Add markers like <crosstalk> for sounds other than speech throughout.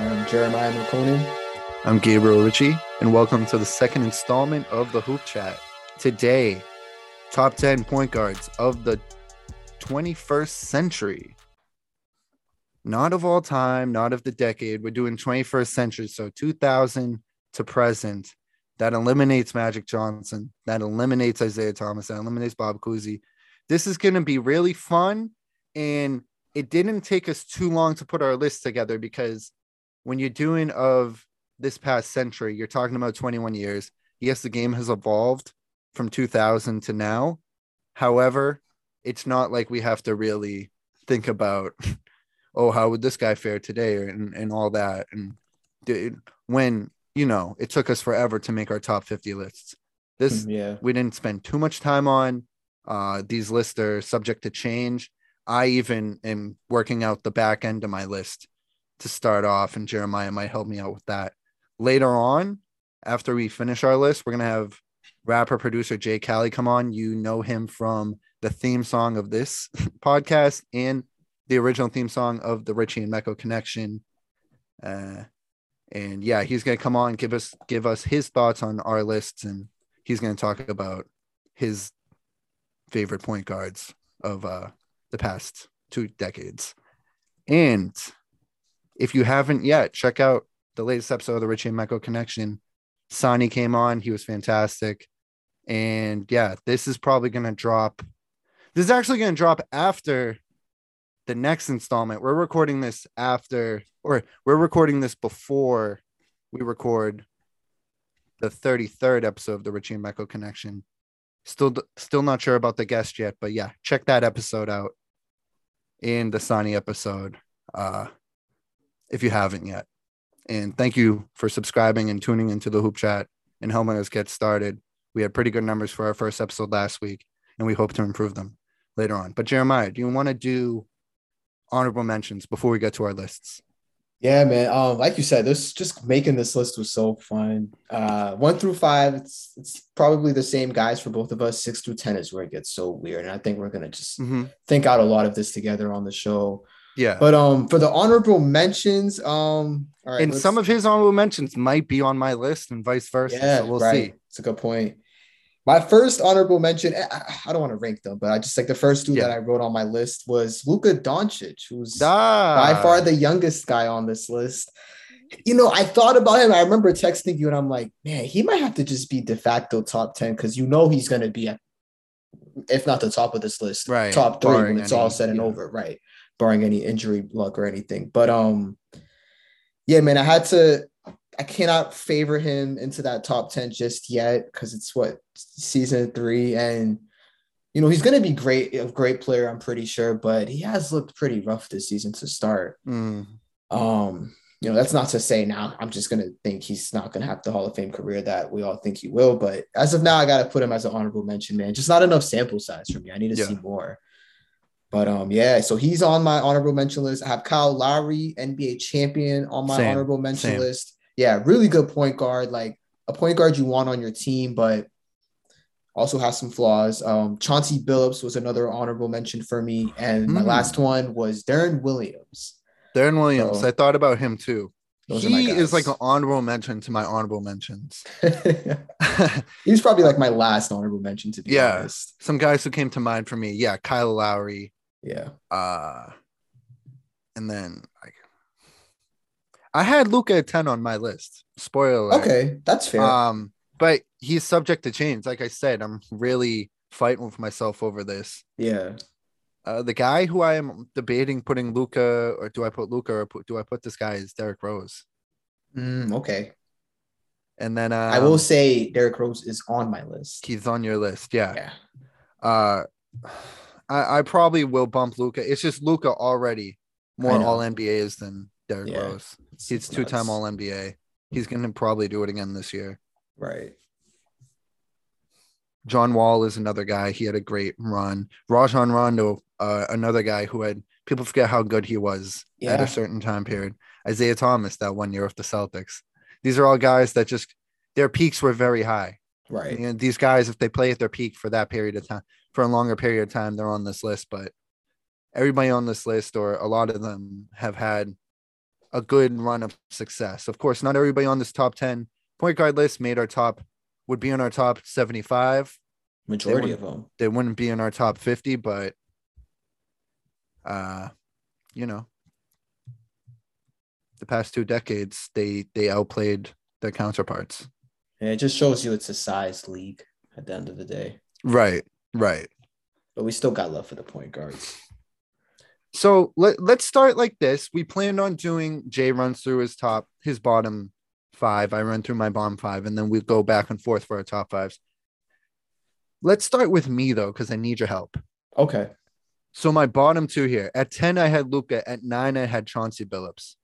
I'm Jeremiah McConan. I'm Gabriel Ritchie, and welcome to the second installment of the Hoop Chat. Today, top 10 point guards of the 21st century. Not of all time, not of the decade. We're doing 21st century, so 2000 to present. That eliminates Magic Johnson. That eliminates Isiah Thomas. That eliminates Bob Cousy. This is going to be really fun. And it didn't take us too long to put our list together because when you're doing of this past century, you're talking about 21 years. Yes, the game has evolved from 2000 to now. However, it's not like we have to really think about, <laughs> oh, how would this guy fare today and, and all that. And dude, when, you know, it took us forever to make our top 50 lists. This, Yeah. we didn't spend too much time on. Uh, these lists are subject to change. I even am working out the back end of my list to start off, and Jeremiah might help me out with that. Later on, after we finish our list, we're gonna have rapper producer J Cali come on. You know him from the theme song of this <laughs> podcast and the original theme song of the Richie and Mecco connection. Uh, and yeah, he's gonna come on give us give us his thoughts on our lists, and he's gonna talk about his favorite point guards of uh the past two decades. And if you haven't yet, check out the latest episode of the Richie and Mecco Connection. Sonny came on, he was fantastic. And yeah, this is probably going to drop. This is actually going to drop after the next installment. We're recording this after, or we're recording this before we record the 33rd episode of the Richie and Mecco Connection. Still, still not sure about the guest yet, but yeah, check that episode out in the Sonny episode uh, if you haven't yet. And thank you for subscribing and tuning into the Hoop Chat and helping us get started. We had pretty good numbers for our first episode last week, and we hope to improve them later on. But Jeremiah, do you want to do honorable mentions before we get to our lists? Yeah, man. Um, like you said, this just making this list was so fun. Uh, one through five, it's it's probably the same guys for both of us. Six through ten is where it gets so weird, and I think we're gonna just Mm-hmm. think out a lot of this together on the show. Yeah. But um, for the honorable mentions, um, all right, and some of his honorable mentions might be on my list and vice versa. yeah, so we'll right. see. It's a good point. My first honorable mention, I, I- don't want to rank them, but I just like the first two Yeah. that I wrote on my list was Luka Doncic, who's Ah, by far the youngest guy on this list. You know, I thought about him. I remember texting you, and I'm like, man, he might have to just be de facto top 10 because you know he's going to be, at, if not the top of this list, Right, top three when barring it's all said and yeah. over, right? Barring any injury luck or anything. But um, yeah, man, I had to. I cannot favor him into that top 10 just yet because it's what season three. And, you know, he's going to be great, a great player, I'm pretty sure, but he has looked pretty rough this season to start. Mm, Um, you know, that's not to say now I'm just gonna think he's not gonna have the Hall of Fame career that we all think he will, but as of now, I gotta put him as an honorable mention, man. Just not enough sample size for me. I need to Yeah. see more. But um, yeah, so he's on my honorable mention list. I have Kyle Lowry, NBA champion, on my Same, honorable mention same. list. Yeah, really good point guard, like a point guard you want on your team, but also has some flaws. Um, Chauncey Billups was another honorable mention for me, and my Hmm. last one was Deron Williams. Deron Williams, So- I thought about him too. Those are my he is like an honorable mention to my honorable mentions. <laughs> <laughs> He's probably like my last honorable mention to be Yeah. honest. Some guys who came to mind for me, yeah, Kyle Lowry, Yeah. uh, and then like, I had Luka at ten on my list. Spoiler. alert. Okay, that's fair. Um, but he's subject to change. Like I said, I'm really fighting with myself over this. yeah. Uh, the guy who I am debating putting Luka, or do I put Luka, or put, do I put this guy is Derrick Rose? Mm, okay. And then um, I will say Derrick Rose is on my list. he's on your list. Yeah. Yeah. Uh, I, I probably will bump Luka. It's just Luka already more all NBAs than Derrick Yeah. Rose. He's two time all NBA. He's going to probably do it again this year. Right. John Wall is another guy. He had a great run. Rajon Rondo, uh, another guy who had people forget how good he was at a certain time period. Isaiah Thomas, that one year with the Celtics. These are all guys that just their peaks were very high. Right. And these guys, if they play at their peak for that period of time, for a longer period of time, they're on this list. But everybody on this list, or a lot of them, have had a good run of success. Of course, not everybody on this top 10 point guard list made our top would be in our top 75. Majority of them. They wouldn't be in our top 50, but uh you know, the past two decades they they outplayed their counterparts. It just shows you it's a size league at the end of the day. Right, right. But we still got love for the point guards. So let, let's start like this. We planned on doing Jay runs through his top, his bottom five. I run through my bottom five, and then we go back and forth for our top fives. Let's start with me though, because I need your help. Okay. So my bottom two here. At 10, I had Luka. At nine, I had Chauncey Billups.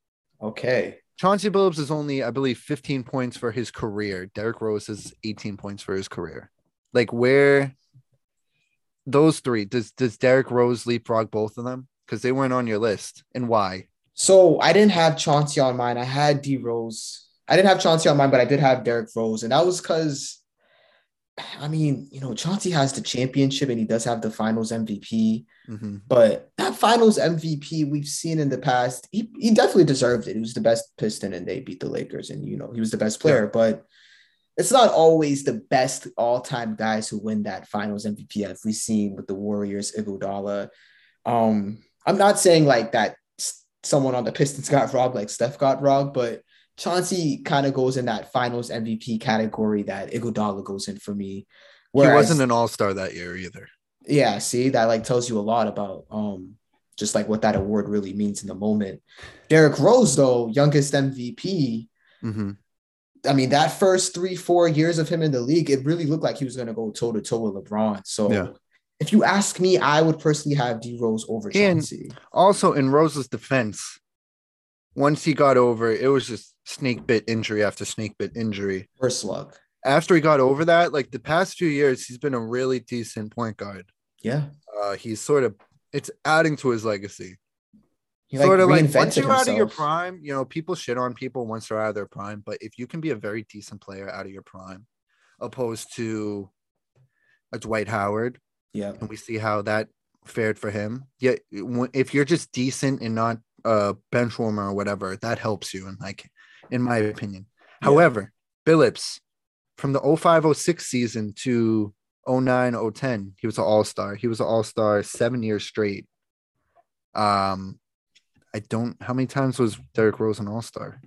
Okay. Chauncey Billups is only, I believe, 15 points for his career. Derrick Rose is 18 points for his career. Like where those three, does does Derrick Rose leapfrog both of them? Because they weren't on your list. And why? So I didn't have Chauncey on mine. I had D Rose. I didn't have Chauncey on mine, but I did have Derrick Rose. And that was because I mean, you know, Chauncey has the championship and he does have the finals MVP. Mm-hmm. But that finals MVP we've seen in the past, he, he definitely deserved it. He was the best Piston and they beat the Lakers, and you know, he was the best player. Yeah. But it's not always the best all-time guys who win that finals MVP as we've seen with the Warriors, Iguodala. Um, I'm not saying like that someone on the Pistons got robbed like Steph got robbed, but Chauncey kind of goes in that finals MVP category that Iguodala goes in for me. Whereas, he wasn't an all-star that year either. Yeah, see, that like tells you a lot about um just like what that award really means in the moment. Derrick Rose, though, youngest MVP. Mm-hmm. I mean, that first three, four years of him in the league, it really looked like he was going to go toe to toe with LeBron. So, yeah. if you ask me, I would personally have D Rose over Chauncey. And also, in Rose's defense, once he got over, it was just snake bit injury after snake bit injury. Worst luck. After he got over that, like the past few years, he's been a really decent point guard. Yeah. Uh, he's sort of it's adding to his legacy. He, sort of like once you're himself. out of your prime, you know, people shit on people once they're out of their prime, but if you can be a very decent player out of your prime, opposed to a Dwight Howard, yeah, and we see how that fared for him. Yeah, if you're just decent and not a bench warmer or whatever, that helps you. And like, in my opinion. Yeah. However, Billups from the 0506 season to 09 010, he was an all-star. He was an all-star seven years straight. Um, I don't. How many times was Derrick Rose an All Star?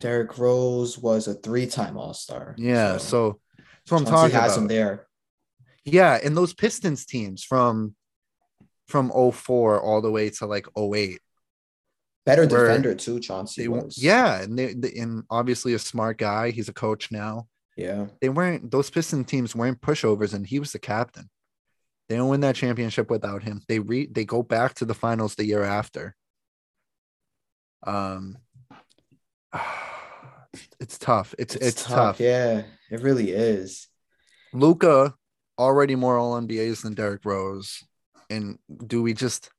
Derrick Rose was a three-time All Star. Yeah, so so, I'm talking has about. him there. Yeah, and those Pistons teams from from 04 all the way to like 08. Better defender too, Chauncey they, was. Yeah, and they, they and obviously a smart guy. He's a coach now. Yeah, they weren't those Piston teams weren't pushovers, and he was the captain. They don't win that championship without him. They re they go back to the finals the year after. Um <sighs> it's tough. It's it's, it's tough. tough. Yeah, it really is. Luka already more all NBAs than Derrick Rose. And do we just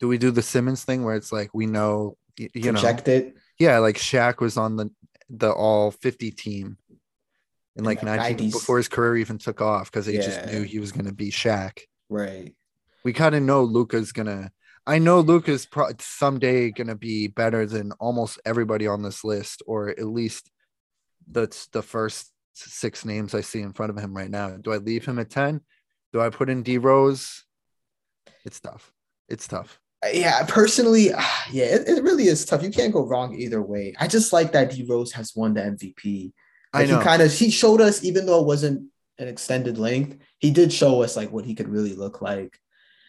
do we do the Simmons thing where it's like we know you, you know it? Yeah, like Shaq was on the the all 50 team in like 19 before his career even took off because they yeah. just knew he was going to be Shaq. Right. We kind of know Luka's going to. I know Luka's pro- someday going to be better than almost everybody on this list, or at least that's the first six names I see in front of him right now. Do I leave him at 10? Do I put in D Rose? It's tough. It's tough. Uh, yeah, personally, yeah, it, it really is tough. You can't go wrong either way. I just like that D Rose has won the MVP. Like I know. He kind of he showed us, even though it wasn't an extended length, he did show us like what he could really look like.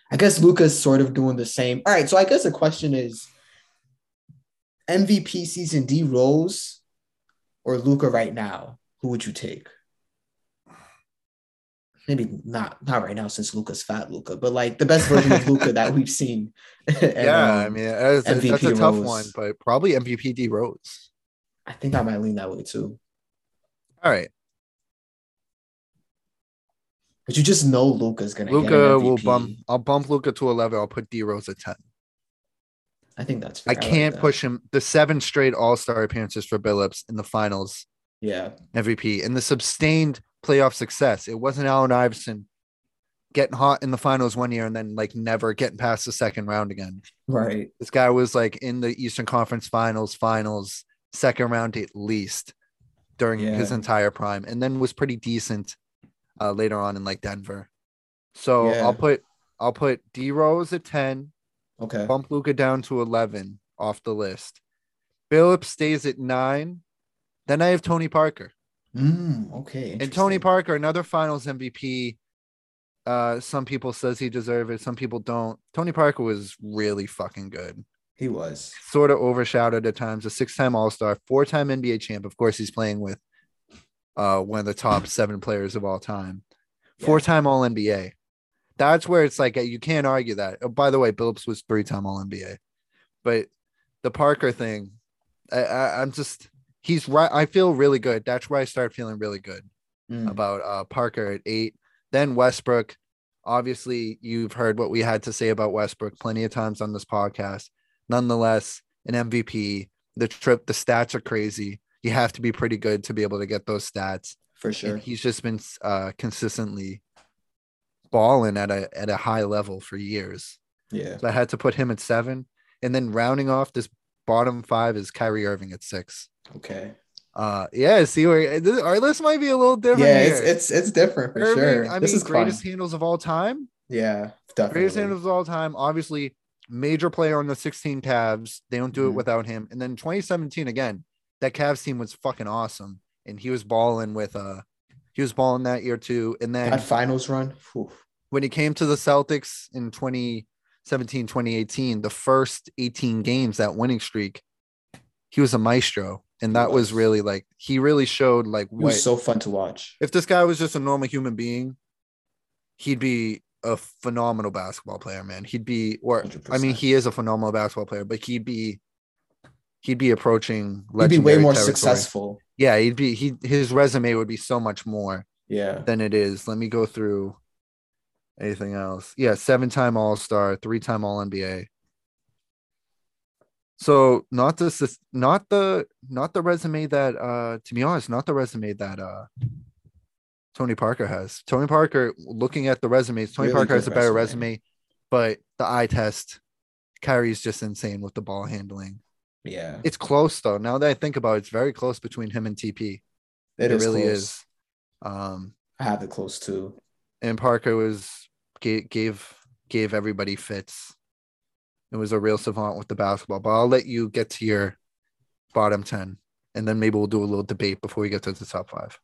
I guess Luka's sort of doing the same. All right, so I guess the question is MVP season D Rose or Luka right now? Who would you take? Maybe not not right now since Luka's fat Luka, but like the best version of Luka that we've seen. <laughs> and, yeah, um, I mean that's, MVP that's a tough Rose. one, but probably MVP D Rose. I think I might lean that way too. All right. But you just know Luka's gonna. Luka will bump. I'll bump Luka to eleven. I'll put D Rose at ten. I think that's. Fair. I can't I like push him. The seven straight All Star appearances for Billups in the finals. Yeah. MVP and the sustained playoff success. It wasn't Allen Iverson getting hot in the finals one year and then like never getting past the second round again. Right. This guy was like in the Eastern Conference Finals, finals, second round at least during Yeah. his entire prime, and then was pretty decent uh, later on in like Denver. So Yeah. I'll put I'll put D Rose at 10, Okay. bump Luka down to 11 off the list. Billups stays at nine. Then I have Tony Parker. Mm, okay. And Tony. Parker, another finals MVP. Uh, some people says he deserve it, some people don't. Tony Parker was really fucking good. He was. Sort of overshadowed at times. A six-time All-Star, four-time NBA champ. Of course, he's playing with uh one of the top seven players of all time. Yeah. Four-time All NBA. That's where it's like uh, you can't argue that. Oh, by the way, Billups was three-time All NBA, but the Parker thing, I, I, I'm just he's right. I feel really good. That's where I start feeling really good Mm, about uh, Parker at eight. Then Westbrook. Obviously, you've heard what we had to say about Westbrook plenty of times on this podcast. Nonetheless, an MVP. The trip, the stats are crazy. You have to be pretty good to be able to get those stats. for And sure. he's just been uh, consistently balling at a at a high level for years. Yeah. So I had to put him at seven, and then rounding off this bottom five is Kyrie Irving at six. Okay. Uh, yeah. See where this, our list might be a little different. Yeah, it's it's it's different for Irving, sure. I this mean, is greatest fun. handles of all time. Yeah, definitely. Greatest handles of all time. Obviously, major player on the 16 Cavs. They don't do it Mhm. without him. And then 2017 again, that Cavs team was fucking awesome, and he was balling with uh, he was balling that year too. And then That finals run. Whew. when he came to the Celtics in 2017, 2018, the first 18 games, that winning streak, he was a maestro. And that was really like he really showed like It what was so fun to watch. if this guy was just a normal human being, he'd be a phenomenal basketball player, man. He'd be or I mean he is a phenomenal basketball player, but he'd be he'd be approaching He'd be way more territory. successful. Yeah, he'd be he his resume would be so much more Yeah. than it is. Let me go through anything else. Yeah, seven time All Star, three time All NBA. So not this, not the, not the resume that, uh, to be honest, not the resume that uh, Tony Parker has. Tony Parker, looking at the resumes, Tony Really Parker has a better resume. resume, but the eye test, Kyrie's just insane with the ball handling. Yeah. It's close though. Now that I think about it, it's very close between him and TP. it is really close. is. Um, I have it close too. and Parker was gave gave gave everybody fits. It was a real savant with the basketball. But I'll let you get to your bottom ten, and then maybe we'll do a little debate before we get to the top five.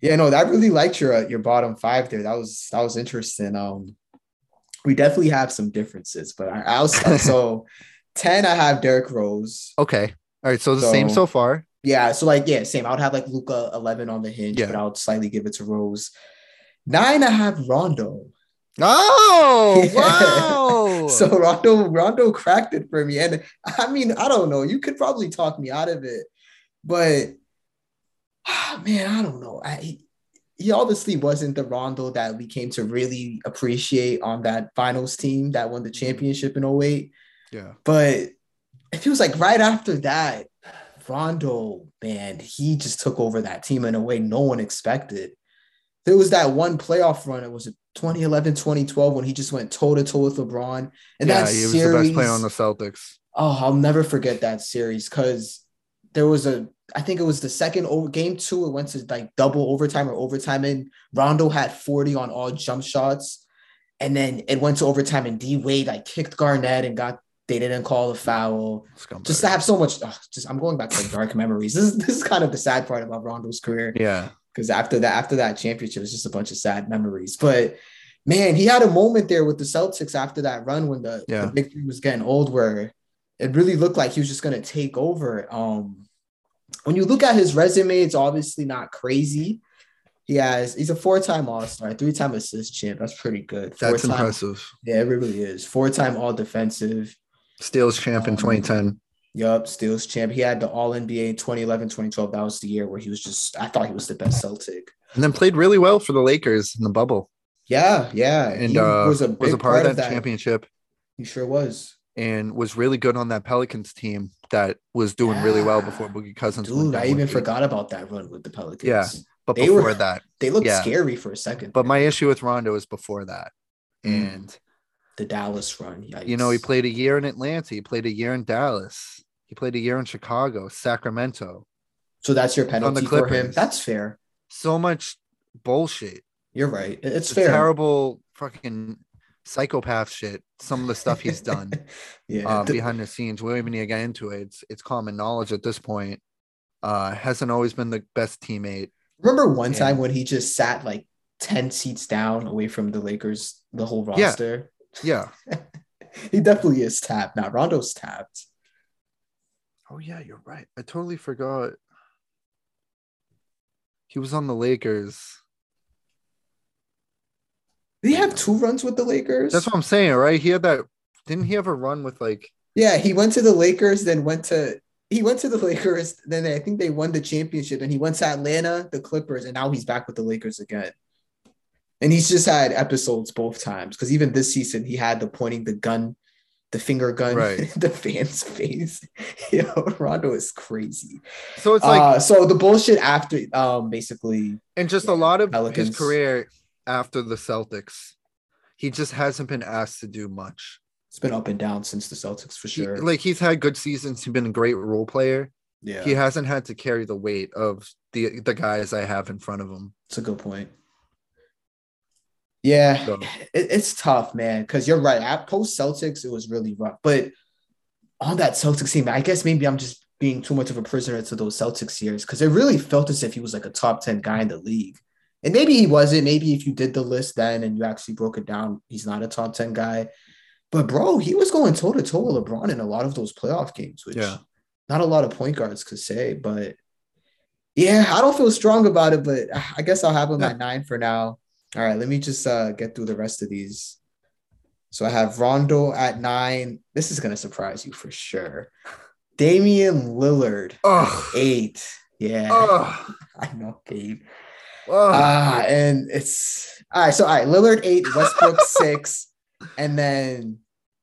Yeah, no, I really liked your uh, your bottom five there. That was that was interesting. Um, we definitely have some differences, but I, I'll <laughs> so ten, I have Derrick Rose. Okay. All right. So the same So- so far. Yeah, so like yeah, same. I would have like Luka eleven on the hinge, Yeah. but I would slightly give it to Rose. Nine, I have Rondo. Oh <laughs> Yeah. wow! So Rondo Rondo cracked it for me, and I mean I don't know. You could probably talk me out of it, but ah, man, I don't know. I he- obviously wasn't the Rondo that we came to really appreciate on that finals team that won the championship in 08. yeah. But it feels like right after that, Rondo, man, he just took over that team in a way no one expected. There was that one playoff run. It was 2011, 2012 when he just went toe to toe with LeBron. And yeah, that he was series, the best player on the Celtics. oh, I'll never forget that series because there was a, I think it was the second over game two. It went to like double overtime or overtime, and Rondo had 40 on all jump shots. And then it went to overtime, and D Wade like kicked Garnett and got they didn't call a foul. Scumbag. Just to have so much, ugh, just I'm going back to like dark memories. <laughs> This is this is kind of the sad part about Rondo's career yeah. because after that after that championship, it's just a bunch of sad memories. But man, he had a moment there with the Celtics after that run when the, Yeah. the three was getting old, where it really looked like he was just gonna take over. Um, when you look at his resume, it's obviously not crazy. He has he's a four-time All-Star, three-time assist champ. That's pretty good. That's Four-time- impressive. Yeah, it really is. Four-time All Defensive. Steals champ in Um, 2010. Yup, steals champ. He had the All NBA 2011, 2012. That was the year where he was just, I thought he was the best Celtic. And then played really well for the Lakers in the bubble. Yeah, yeah. And he uh, was a, big part of that, championship. He sure was. and was really good on that Pelicans team that was doing really well before Boogie Cousins. Dude, I even forgot about that run with the Pelicans. Yeah. But They before were- that, <laughs> They looked Yeah. scary for a second. but my issue with Rondo is before that. Mm. and The Dallas run. you know he played a year in Atlanta, he played a year in Dallas, he played a year in Chicago, Sacramento. So that's your penalty for him. That's fair. So much bullshit. You're right. It's It's fair. terrible fucking psychopath shit. Some of the stuff he's done <laughs> yeah. uh, the- behind the scenes. We don't even need to get into it. It's it's common knowledge at this point. Uh, hasn't always been the best teammate. Remember one Yeah. time when he just sat like 10 seats down away from the Lakers, the whole Yeah. roster? Yeah. <laughs> he definitely is tapped. Now Rondo's tapped. Oh yeah, you're right. I totally forgot. He was on the Lakers. Did he have two runs with the Lakers? That's what I'm saying, right? He had that. Didn't he have a run with like? yeah, he went to the Lakers, then went to he went to the <laughs> Lakers, then I think they won the championship, and he went to Atlanta, the Clippers, and now he's back with the Lakers again. And he's just had episodes both times because even this season he had the pointing the gun, the finger gun, Right. in <laughs> the fan's face. <laughs> Yo, Rondo is crazy. So it's like, uh, so the bullshit after um basically and just a lot of Pelicans. his career after the Celtics, he just hasn't been asked to do much. it's been up and down since the Celtics for He- sure. like he's had good seasons. He's been a great role player. yeah, He hasn't had to carry the weight of the the guys I have in front of him. it's a good point. Yeah, So- it, it's tough, man. Because you're right. At post Celtics, it was really rough. But on that Celtics team, I guess maybe I'm just being too much of a prisoner to those Celtics years because it really felt as if he was like a top 10 guy in the league. And maybe he wasn't. Maybe if you did the list then and you actually broke it down, he's not a top 10 guy. But bro, he was going toe to toe with LeBron in a lot of those playoff games, which Yeah. not a lot of point guards could say. But yeah, I don't feel strong about it, but I guess I'll have him Yeah. at nine for now. All right, let me just uh, get through the rest of these. So I have Rondo at nine. This is gonna surprise you for sure. Damian Lillard Oh, eight. Yeah, oh, <laughs> I know, Gabe. Oh. Ah, and it's all right. So all right, Lillard eight, Westbrook <laughs> six, and then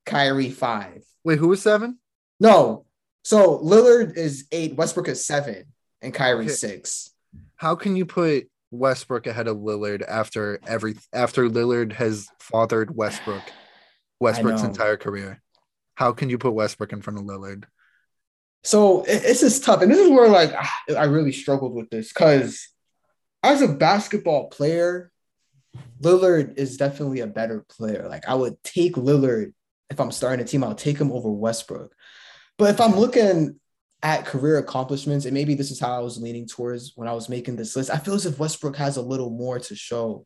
Kyrie five. Wait, who was seven? No, so Lillard is eight, Westbrook is seven, and Kyrie Okay. six. How can you put Westbrook ahead of Lillard after every after Lillard has fathered Westbrook, Westbrook's entire career? How can you put Westbrook in front of Lillard? So it- it's just tough, and this is where like I really struggled with this because as a basketball player, Lillard is definitely a better player. Like I would take Lillard if I'm starting a team, I'll take him over Westbrook. But if I'm looking at career accomplishments, and maybe this is how I was leaning towards when I was making this list, I feel as if Westbrook has a little more to show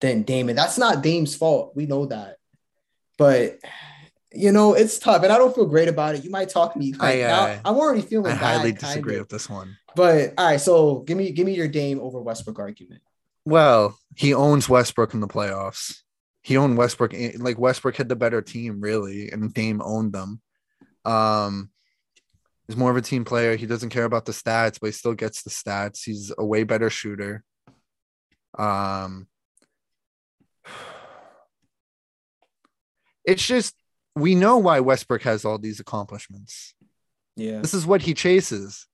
than Dame, and that's not Dame's fault. We know that, but you know it's tough, and I don't feel great about it. You might talk me. Like, I, now, uh, I'm already feeling I bad, highly disagree of. with this one. But all right, so give me give me your Dame over Westbrook argument. Well, he owns Westbrook in the playoffs. He owned Westbrook. eh, Like Westbrook had the better team, really, and Dame owned them. Um, he's more of a team player. He doesn't care about the stats, but he still gets the stats. He's a way better shooter. Um, <sighs> it's just we know why Westbrook has all these accomplishments. Yeah, This is what he chases.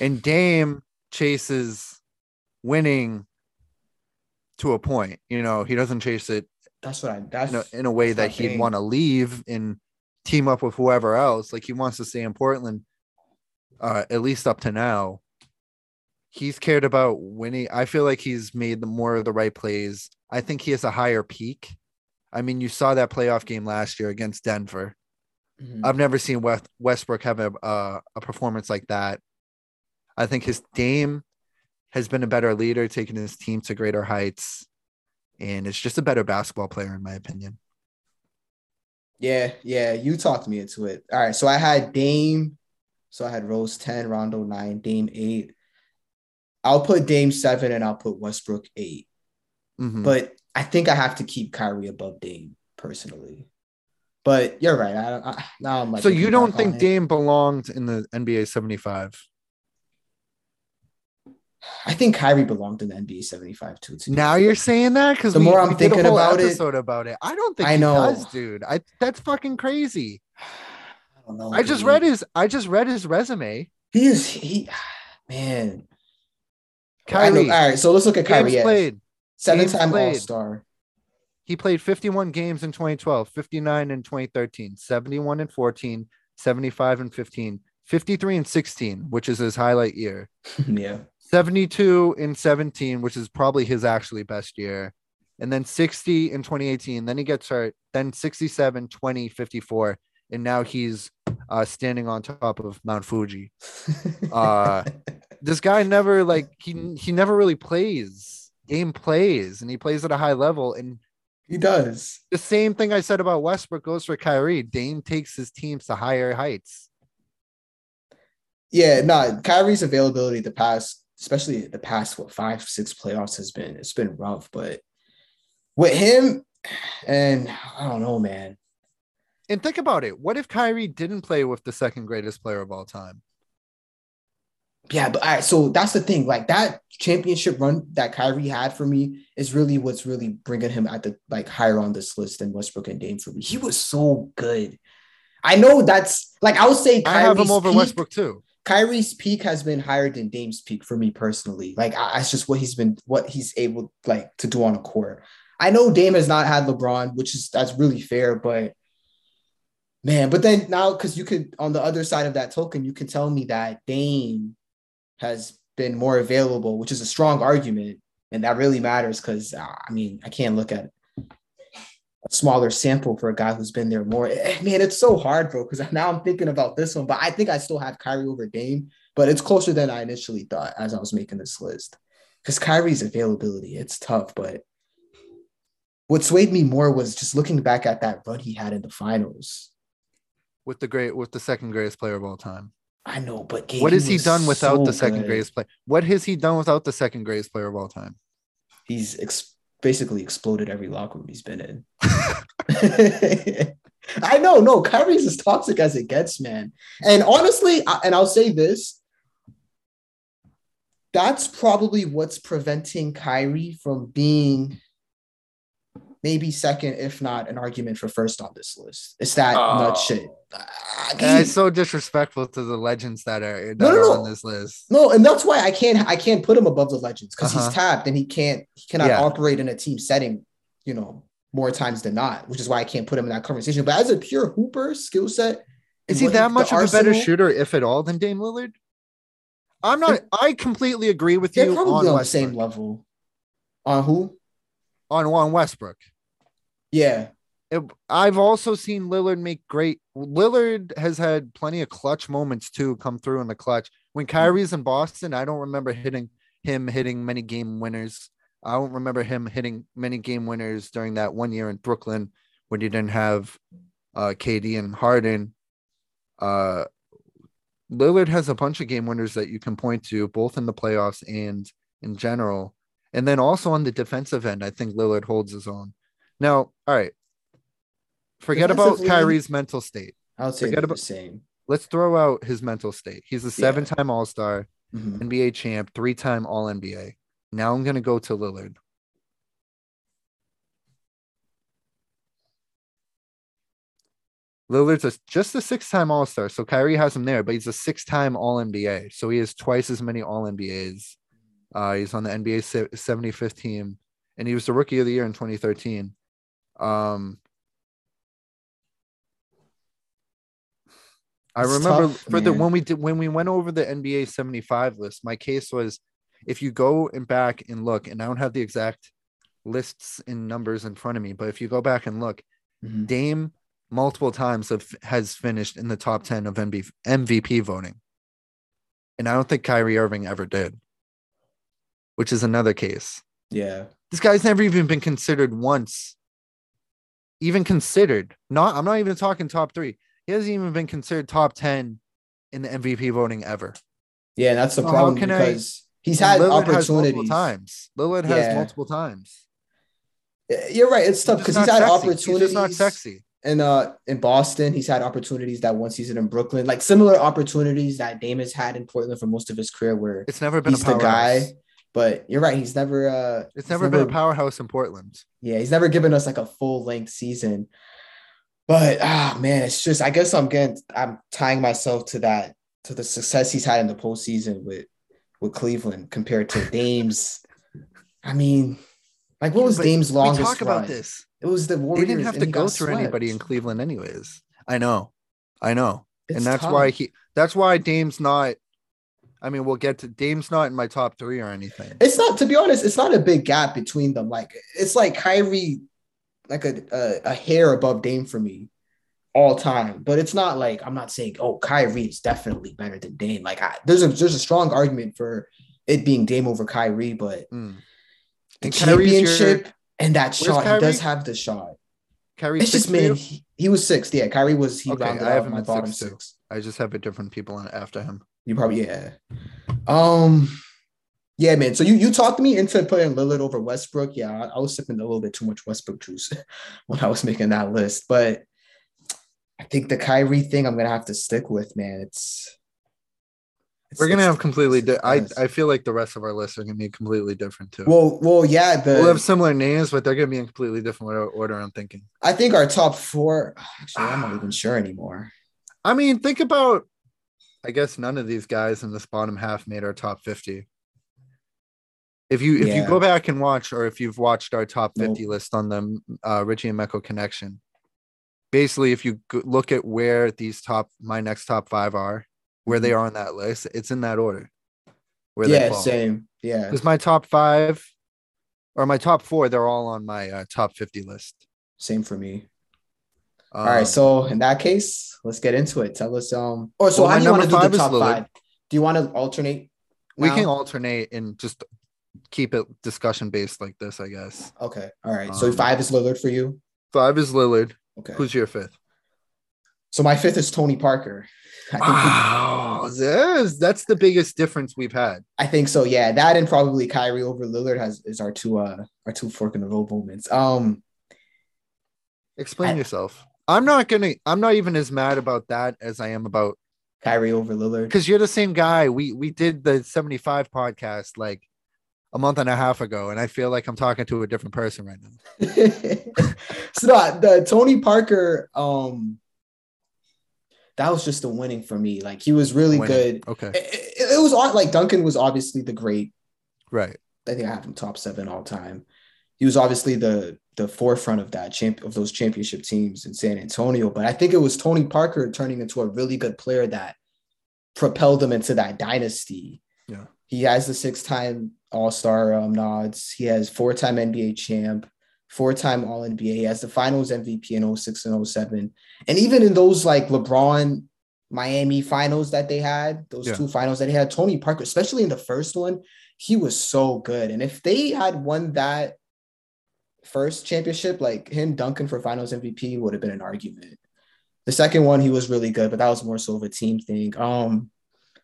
And Dame chases winning to a point. You know, he doesn't chase it that's what I. That's in a, in a way that he'd want to leave and team up with whoever else. Like he wants to stay in Portland, uh, at least up to now. He's cared about winning. I feel like he's made the more of the right plays. I think he has a higher peak. I mean, you saw that playoff game last year against Denver. Mhm. I've never seen West, Westbrook have a, a a performance like that. I think his Dame has been a better leader, taking his team to greater heights, and it's just a better basketball player, in my opinion. Yeah, yeah, you talked me into it. All right, so I had Dame, so I had Rose 10, Rondo 9, Dame 8. I'll put Dame 7 and I'll put Westbrook 8. Mhm. But I think I have to keep Kyrie above Dame personally. But you're right. I, I now I'm like so you don't think it. Dame belonged in the NBA 75? I think Kyrie belonged in the NBA 75 too. to Now you're saying that because The more I'm thinking about it- about it. I don't think I he know. does, dude. I that's fucking crazy. <sighs> I don't know. I just read his I just read his resume. He is he <sighs> man. Kyrie, all right, so let's look at Kyrie. Games played. Seven time. All Star. he played 51 games in 2012, 59 in 2013, 71 and 14, 75 and 15, 53 and 16, which is his highlight year. <laughs> yeah. 72 in 17, which is probably his actually best year. And then 60 in 2018. Then he gets hurt. Then 67, 20, 54. And now he's uh, standing on top of Mount Fuji. <laughs> Uh, this guy never like he he never really plays. Game plays and he plays at a high level. And he does. The same thing I said about Westbrook goes for Kyrie. Dame takes his teams to higher heights. Yeah, no, nah, Kyrie's availability the past, especially the past what five, six playoffs has been it's been rough, but with him, and I don't know, man. And think about it. What if Kyrie didn't play with the second greatest player of all time? Yeah, but all right, so that's the thing. Like that championship run that Kyrie had for me is really what's really bringing him at the like higher on this list than Westbrook and Dame for me. He was so good. I know that's like I would say Kyrie's I have him over peak, Westbrook too. Kyrie's peak has been higher than Dame's peak for me personally. Like I, that's just what he's been, what he's able like to do on a court. I know Dame has not had LeBron, which is that's really fair, but man, but then now because you could on the other side of that token, you can tell me that Dame has been more available, which is a strong argument, and that really matters because uh, I mean I can't look at a smaller sample for a guy who's been there more. Eh, man, it's so hard, bro. Because <laughs> now I'm thinking about this one, but I think I still have Kyrie over Dame, but it's closer than I initially thought as I was making this list. Because Kyrie's availability, it's tough, but what swayed me more was just looking back at that run he had in the finals. With the great, with the second greatest player of all time. I know, but what has he done without so the second good. greatest player? What has he done without the second greatest player of all time? He's ex- basically exploded every locker room he's been in. <laughs> <laughs> I know, no, Kyrie's as toxic as it gets, man. And honestly, and I'll say this that's probably what's preventing Kyrie from being maybe second, if not an argument for first on this list. It's that oh. nut shit. it's so disrespectful to the legends that are, that no, no, are no. on this list. No, and that's why I can't I can't put him above the legends because uh-huh. he's tapped and he can't he cannot yeah. operate in a team setting, you know, more times than not, which is why I can't put him in that conversation. But as a pure hooper skill set, is he that much of arsenal, a better shooter, if at all, than Dame Lillard? I'm not. I completely agree with you. Probably on, on the same level. On who? On on Westbrook. Yeah. It, I've also seen Lillard make great. Lillard has had plenty of clutch moments too come through in the clutch. When Kyrie's in Boston, I don't remember hitting him hitting many game winners. I don't remember him hitting many game winners during that one year in Brooklyn when you didn't have uh, KD and Harden. Uh, Lillard has a bunch of game winners that you can point to, both in the playoffs and in general. And then also on the defensive end, I think Lillard holds his own. Now, all right. Forget about Kyrie's mental state. I'll say Forget about, the same. Let's throw out his mental state. He's a seven-time yeah. All-Star, mm-hmm. NBA champ, three-time All-NBA. Now I'm gonna go to Lillard. Lillard's a, just a six-time All-Star, so Kyrie has him there, but he's a six-time All-NBA, so he has twice as many All-NBAs. Uh, he's on the NBA 75th team, and he was the Rookie of the Year in 2013. Um, I remember tough, for the when we did when we went over the NBA 75 list, my case was if you go and back and look, and I don't have the exact lists and numbers in front of me, but if you go back and look, mm-hmm. Dame multiple times have, has finished in the top 10 of MB, MVP voting. And I don't think Kyrie Irving ever did, which is another case. Yeah. This guy's never even been considered once even considered. Not I'm not even talking top three. He hasn't even been considered top ten in the MVP voting ever. Yeah, that's the problem because I, he's had Lillard opportunities times. Lillard has yeah. multiple times. You're right. It's tough because he's, he's had sexy. opportunities. He's not sexy. And uh, in Boston, he's had opportunities that one season in Brooklyn, like similar opportunities that Dame has had in Portland for most of his career, where it's never been he's the guy. But you're right. He's never. Uh, it's never, never been a powerhouse in Portland. Yeah, he's never given us like a full length season. But ah man, it's just I guess I'm getting I'm tying myself to that to the success he's had in the postseason with with Cleveland compared to Dame's. I mean, like what was but Dame's longest? We talk run? about this. It was the They Warriors. didn't have to go through anybody in. Cleveland, anyways. I know, I know, It's and that's why he. That's why Dame's not. I mean, we'll get to Dame's not in my top three or anything. It's not to be honest. It's not a big gap between them. Like it's like Kyrie, like a a, a hair above Dame for me, all time. But it's not like I'm not saying oh Kyrie is definitely better than Dame. Like I, there's a there's a strong argument for it being Dame over Kyrie, but Mm. the And Kyrie's your- championship and that shot he does have the shot. Kyrie, It's just man, he, he was sixth. Yeah, Kyrie was he Okay, rounded I have my bottom six, six. I just have a different people after him. You probably yeah. Um yeah, man. So you you talked me into putting Lillard over Westbrook. Yeah, I, I was sipping a little bit too much Westbrook juice <laughs> when I was making that list. But I think the Kyrie thing I'm gonna have to stick with, man. It's, it's- We're gonna it's- have completely. Di- I I feel like the rest of our lists are gonna be completely different too. well, well, yeah. The we'll have similar names, but they're gonna be in completely different order. order I'm thinking. I think our top four. <sighs> Actually, I'm not even sure anymore. I mean, think about. I guess none of these guys in this bottom half made our top fifty. If you if you go back and watch, or if you've watched our top fifty Nope. list on the uh, Richie and Mecco connection, basically, if you look at where these top my next top five are, where they are on that list, it's in that order. Where they Mm-hmm. yeah, same. Yeah, Because my top five or my top four, they're all on my uh, top 50 list. same for me. Um, All right, so in that case, let's get into it. Tell us, um, or so Well, how do you want to do the top five? Do you want to alternate? we can alternate and just keep it discussion based like this, I guess. Okay, all right. So Um, five is Lillard for you. Five is Lillard. Okay. Who's your fifth? so my fifth is Tony Parker. I Wow, yes, that's the biggest difference we've had. I think so. Yeah, that and probably Kyrie over Lillard has is our two uh our two fork in the road moments. Um, Explain I- yourself. I'm not gonna. I'm not even as mad about that as I am about Kyrie over Lillard. because you're the same guy. We we did the 75 podcast like a month and a half ago, and I feel like I'm talking to a different person right now. <laughs> so no, the Tony Parker, um, that was just a winning for me. Like he was really Winning. good. Okay, It, it- it was like Duncan was obviously the great. right. I think I have him top seven all time. He was obviously the the forefront of that champ of those championship teams in San Antonio. But I think it was Tony Parker turning into a really good player that propelled him into that dynasty. Yeah. He has the six-time All-Star um, nods. He has four-time NBA champ, four-time All-NBA. He has the Finals MVP in 06 and 07. And even in those like LeBron Miami finals that they had, those Yeah. two finals that he had, Tony Parker, especially in the first one, he was so good. And if they had won that first championship, like him Duncan for finals MVP would have been an argument. The second one, he was really good, but that was more so of a team thing. Um,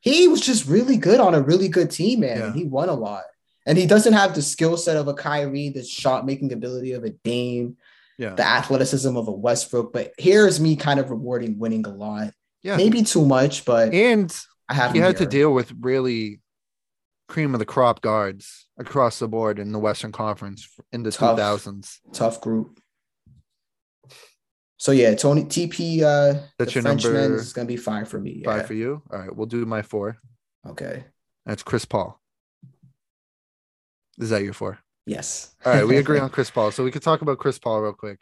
he was just really good on a really good team, man. Yeah. He won a lot. And he doesn't have the skill set of a Kyrie, the shot making ability of a Dame, Yeah, the athleticism of a Westbrook. But here's me kind of rewarding winning a lot. yeah. Maybe too much, but And I have he had to deal with really cream of the crop guards across the board in the Western Conference in the Tough. 2000s. tough group. So yeah, Tony TP uh That's your Frenchman number is gonna be five for me. Five Yeah. for you. All right, we'll do my four. Okay. That's Chris Paul. Is that your four? Yes. All right, we agree <laughs> on Chris Paul. So we could talk about Chris Paul real quick.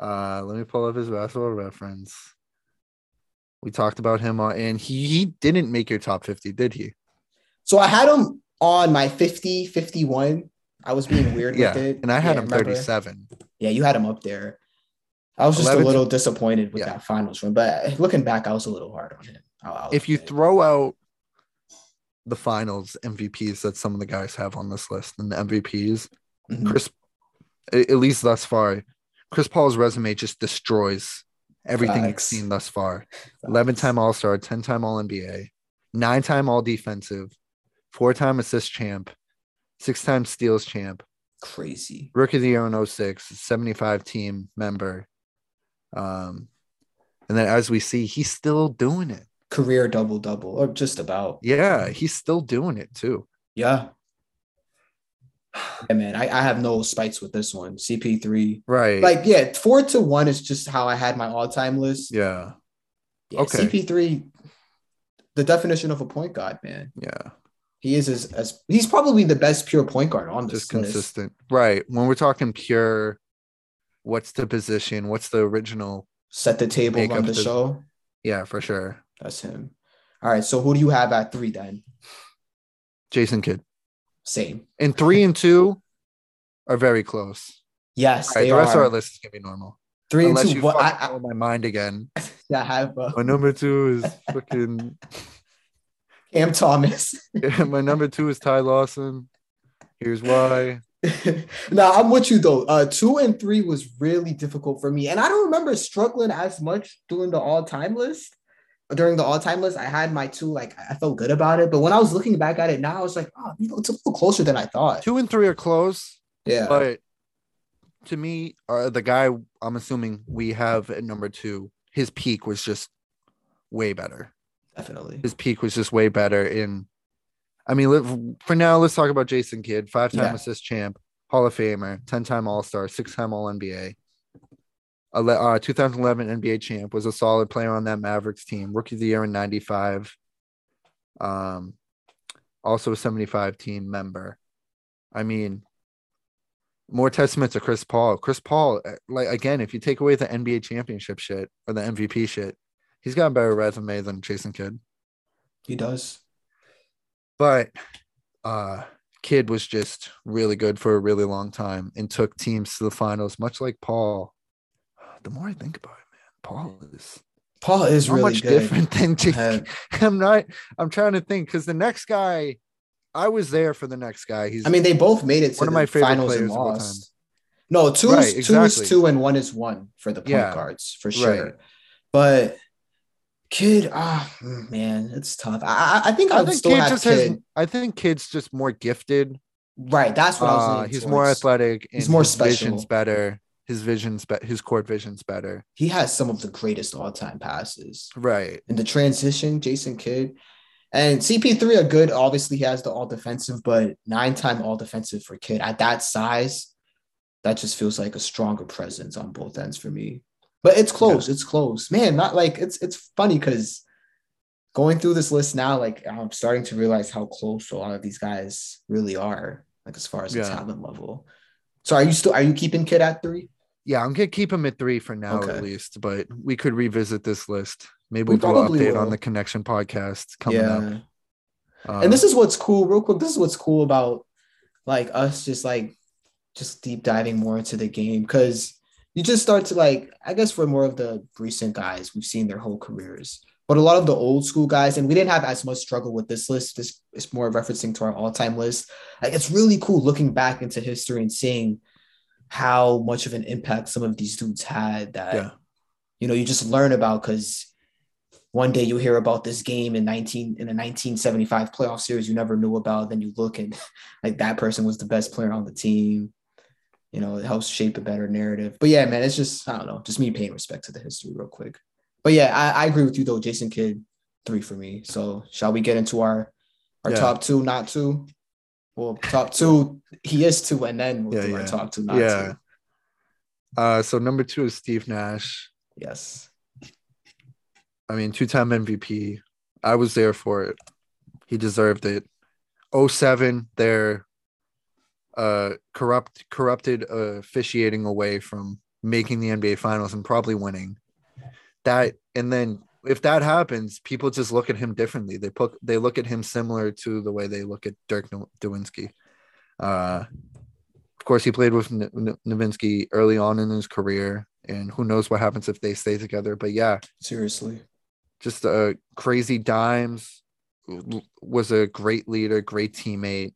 Uh, let me pull up his basketball reference. We talked about him on, and he, he didn't make your top 50, did he? So I had him on my 50, 51. I was being <laughs> weird Yeah. with it. And I had Yeah, him remember? 37. Yeah, you had him up there. I was just 11 a little disappointed with Yeah. that finals run, but looking back, I was a little hard on him. I'll- If you admit. throw out the finals MVPs that some of the guys have on this list and the MVPs, Mhm. Chris, at least thus far, Chris Paul's resume just destroys everything Facts. you've seen thus far. 11 time All Star, 10 time All NBA, nine time All Defensive, four time assist champ, six time steals champ, crazy. rookie of the year in 06, 75 team member. Um, and then as we see, he's still doing it. Career double double, or just about. Yeah, he's still doing it too. Yeah. Yeah, man, I, I have no spites with this one. CP3. Right. Like, yeah, four to one is just how I had my all-time list. yeah. Yeah, okay. CP3, the definition of a point guard, man. Yeah. He is as, as he's probably the best pure point guard on this Just list. consistent. Right. When we're talking pure what's the position, what's the original. Set the table, run the the- show. Yeah, for sure. That's him. All right. So who do you have at three then? Jason Kidd. Same. And three and two are very close. Yes, right, they the rest of our list is gonna be normal. three and Unless two. you What fucking I, my mind again. <laughs> I, I have uh, My number two is <laughs> fucking Cam Thomas. <laughs> my number two is Ty Lawson. Here's why. <laughs> now I'm with you though. Uh, two and three was really difficult for me, and I don't remember struggling as much during the all-time list. During the all-time list, I had my two. Like I felt good about it, but when I was looking back at it now, I was like, oh, you know, it's a little closer than I thought. Two and three are close, Yeah, but to me, uh, the guy I'm assuming we have at number two, his peak was just way better. Definitely. His peak was just way better. In, I mean, for now, let's talk about Jason Kidd, five-time Yeah. assist champ, Hall of Famer, ten-time All-Star, six-time All NBA. Uh, 2011 NBA champ was a solid player on that Mavericks team. Rookie of the year in '95. Um, also a 75 team member. I mean, more testament to Chris Paul. Chris Paul, uh, like again, if you take away the NBA championship shit or the MVP shit, he's got a better resume than Jason Kidd. He does. But uh Kid was just really good for a really long time and took teams to the finals, much like Paul. The more I think about it, man, Paul is Paul is really much good. different than. <laughs> I'm not. I'm trying to think because the next guy, I was there for the next guy. He's I mean, they both made it to One of the my favorite finals and players of all time. lost. No, two Right, is two is two and one is one for the point Yeah, guards for sure. right. But kid, ah mm, man, it's tough. I I, think I, I think still Kid have just kid. has. I think Kid's just more gifted. right, that's what I was. Uh, he's more towards. athletic. He's and more his special. Vision's better. His vision's be- his court vision's better. He has some of the greatest all time passes Right. in the transition. Jason Kidd. And CP3 are good. Obviously, he has the all defensive, but nine time all defensive for Kid at that size, that just feels like a stronger presence on both ends for me. But it's close. It's close, man. Not like it's it's funny because going through this list now, like I'm starting to realize how close a lot of these guys really are, like as far as the talent level. So are you still are you keeping Kid at three? Yeah, I'm gonna keep him at three for now Okay. at least, but we could revisit this list. Maybe We we'll do an update will. on the connection podcast coming up. Uh, and this is what's cool, real quick. This is what's cool about like us just like just deep diving more into the game because you just start to like, I guess for more of the recent guys, we've seen their whole careers. But a lot of the old school guys, and we didn't have as much struggle with this list. This is more referencing to our all-time list. Like it's really cool looking back into history and seeing how much of an impact some of these dudes had that Yeah. you know you just learn about because one day you hear about this game in 19 in the 1975 playoff series you never knew about then you look and <laughs> like that person was the best player on the team you know it helps shape a better narrative but yeah man it's just i don't know just me paying respect to the history real quick but yeah i, I agree with you though jason kidd three for me so shall we get into our our Yeah. top two not two well top two he is two and then we'll Yeah, do our top two not Yeah. two uh, so number two is Steve Nash. yes I mean, two-time MVP. I was there for it. He deserved it. 07, their uh corrupt corrupted uh, officiating away from making the NBA finals and probably winning. That and then if that happens, people just look at him differently. They put they look at him similar to the way they look at Dirk Now- Nowitzki. Uh of course, he played with N- Nowitzki early on in his career, and who knows what happens if they stay together. But yeah, seriously just a crazy dimes was a great leader great teammate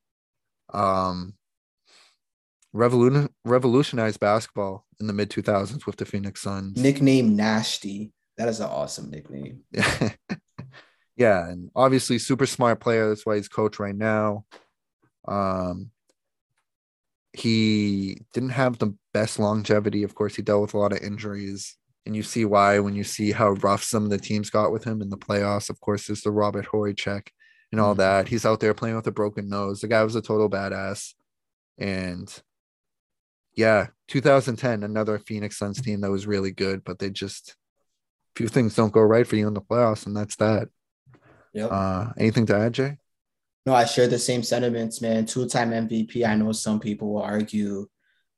um revolution revolutionized basketball in the mid 2000s with the phoenix suns. Nickname nasty that is an awesome nickname. <laughs> Yeah and obviously super smart player. That's why he's coach right now. Um he didn't have the best longevity. Of course he dealt with a lot of injuries. And you see why when you see how rough some of the teams got with him in the playoffs. Of course there's the robert horry check and all Mhm. that. He's out there playing with a broken nose. The guy was a total badass. And yeah 2010 another phoenix suns team that was really good but they just a few things don't go right for you in the playoffs and that's that yep. uh anything to add jay No, I share the same sentiments, man. Two time MVP. I know some people will argue,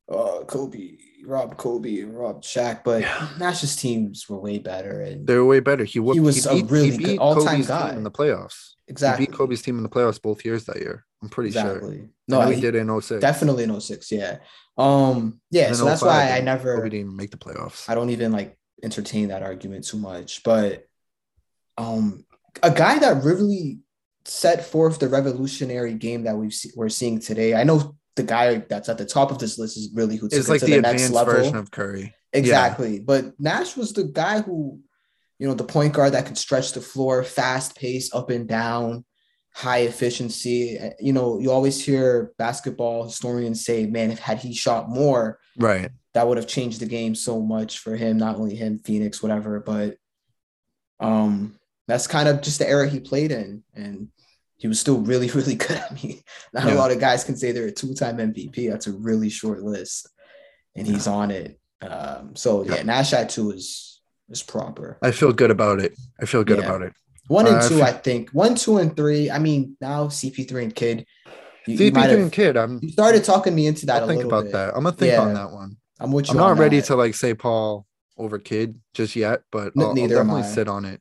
oh, Kobe, Rob Kobe and Rob Shaq, but Nash's teams were way better. And They're way better. He, whooped, He was a beat, really good all-time Kobe's guy. team in the playoffs. exactly. He beat Kobe's team in the playoffs both years that year. I'm pretty sure. exactly. No, No, he, he did in 06. definitely in 06, yeah. Um, yeah, so that's why I never Kobe didn't make the playoffs. I don't even like entertain that argument too much. But um a guy that really set forth the revolutionary game that we've se- we're seeing today. I know the guy that's at the top of this list is really who took It's it like to the, the, next level. version of Curry. exactly. But Nash was the guy who, you know, the point guard that could stretch the floor, fast pace, up and down, high efficiency. You know, you always hear basketball historians say, "Man, if had he shot more, Right. that would have changed the game so much for him, not only him, Phoenix, whatever. But um, that's kind of just the era he played in, and he was still really, <laughs> really good. I mean, not a lot of guys can say they're a two-time MVP. That's a really short list, and he's on it. Um, so yeah, Yeah. Nash at two is is proper. I feel good about it. I feel good Yeah. about it. One and Uh, two, I think. One, two, and three. I mean, now CP3 and Kid. You, you CP3 have and Kid, I'm you started talking me into that I'll think about bit. that. I'm gonna think on that one. I'm with you. I'm not ready that. to like say Paul over Kid just yet, but N- I'll, I'll neither am definitely I. sit on it.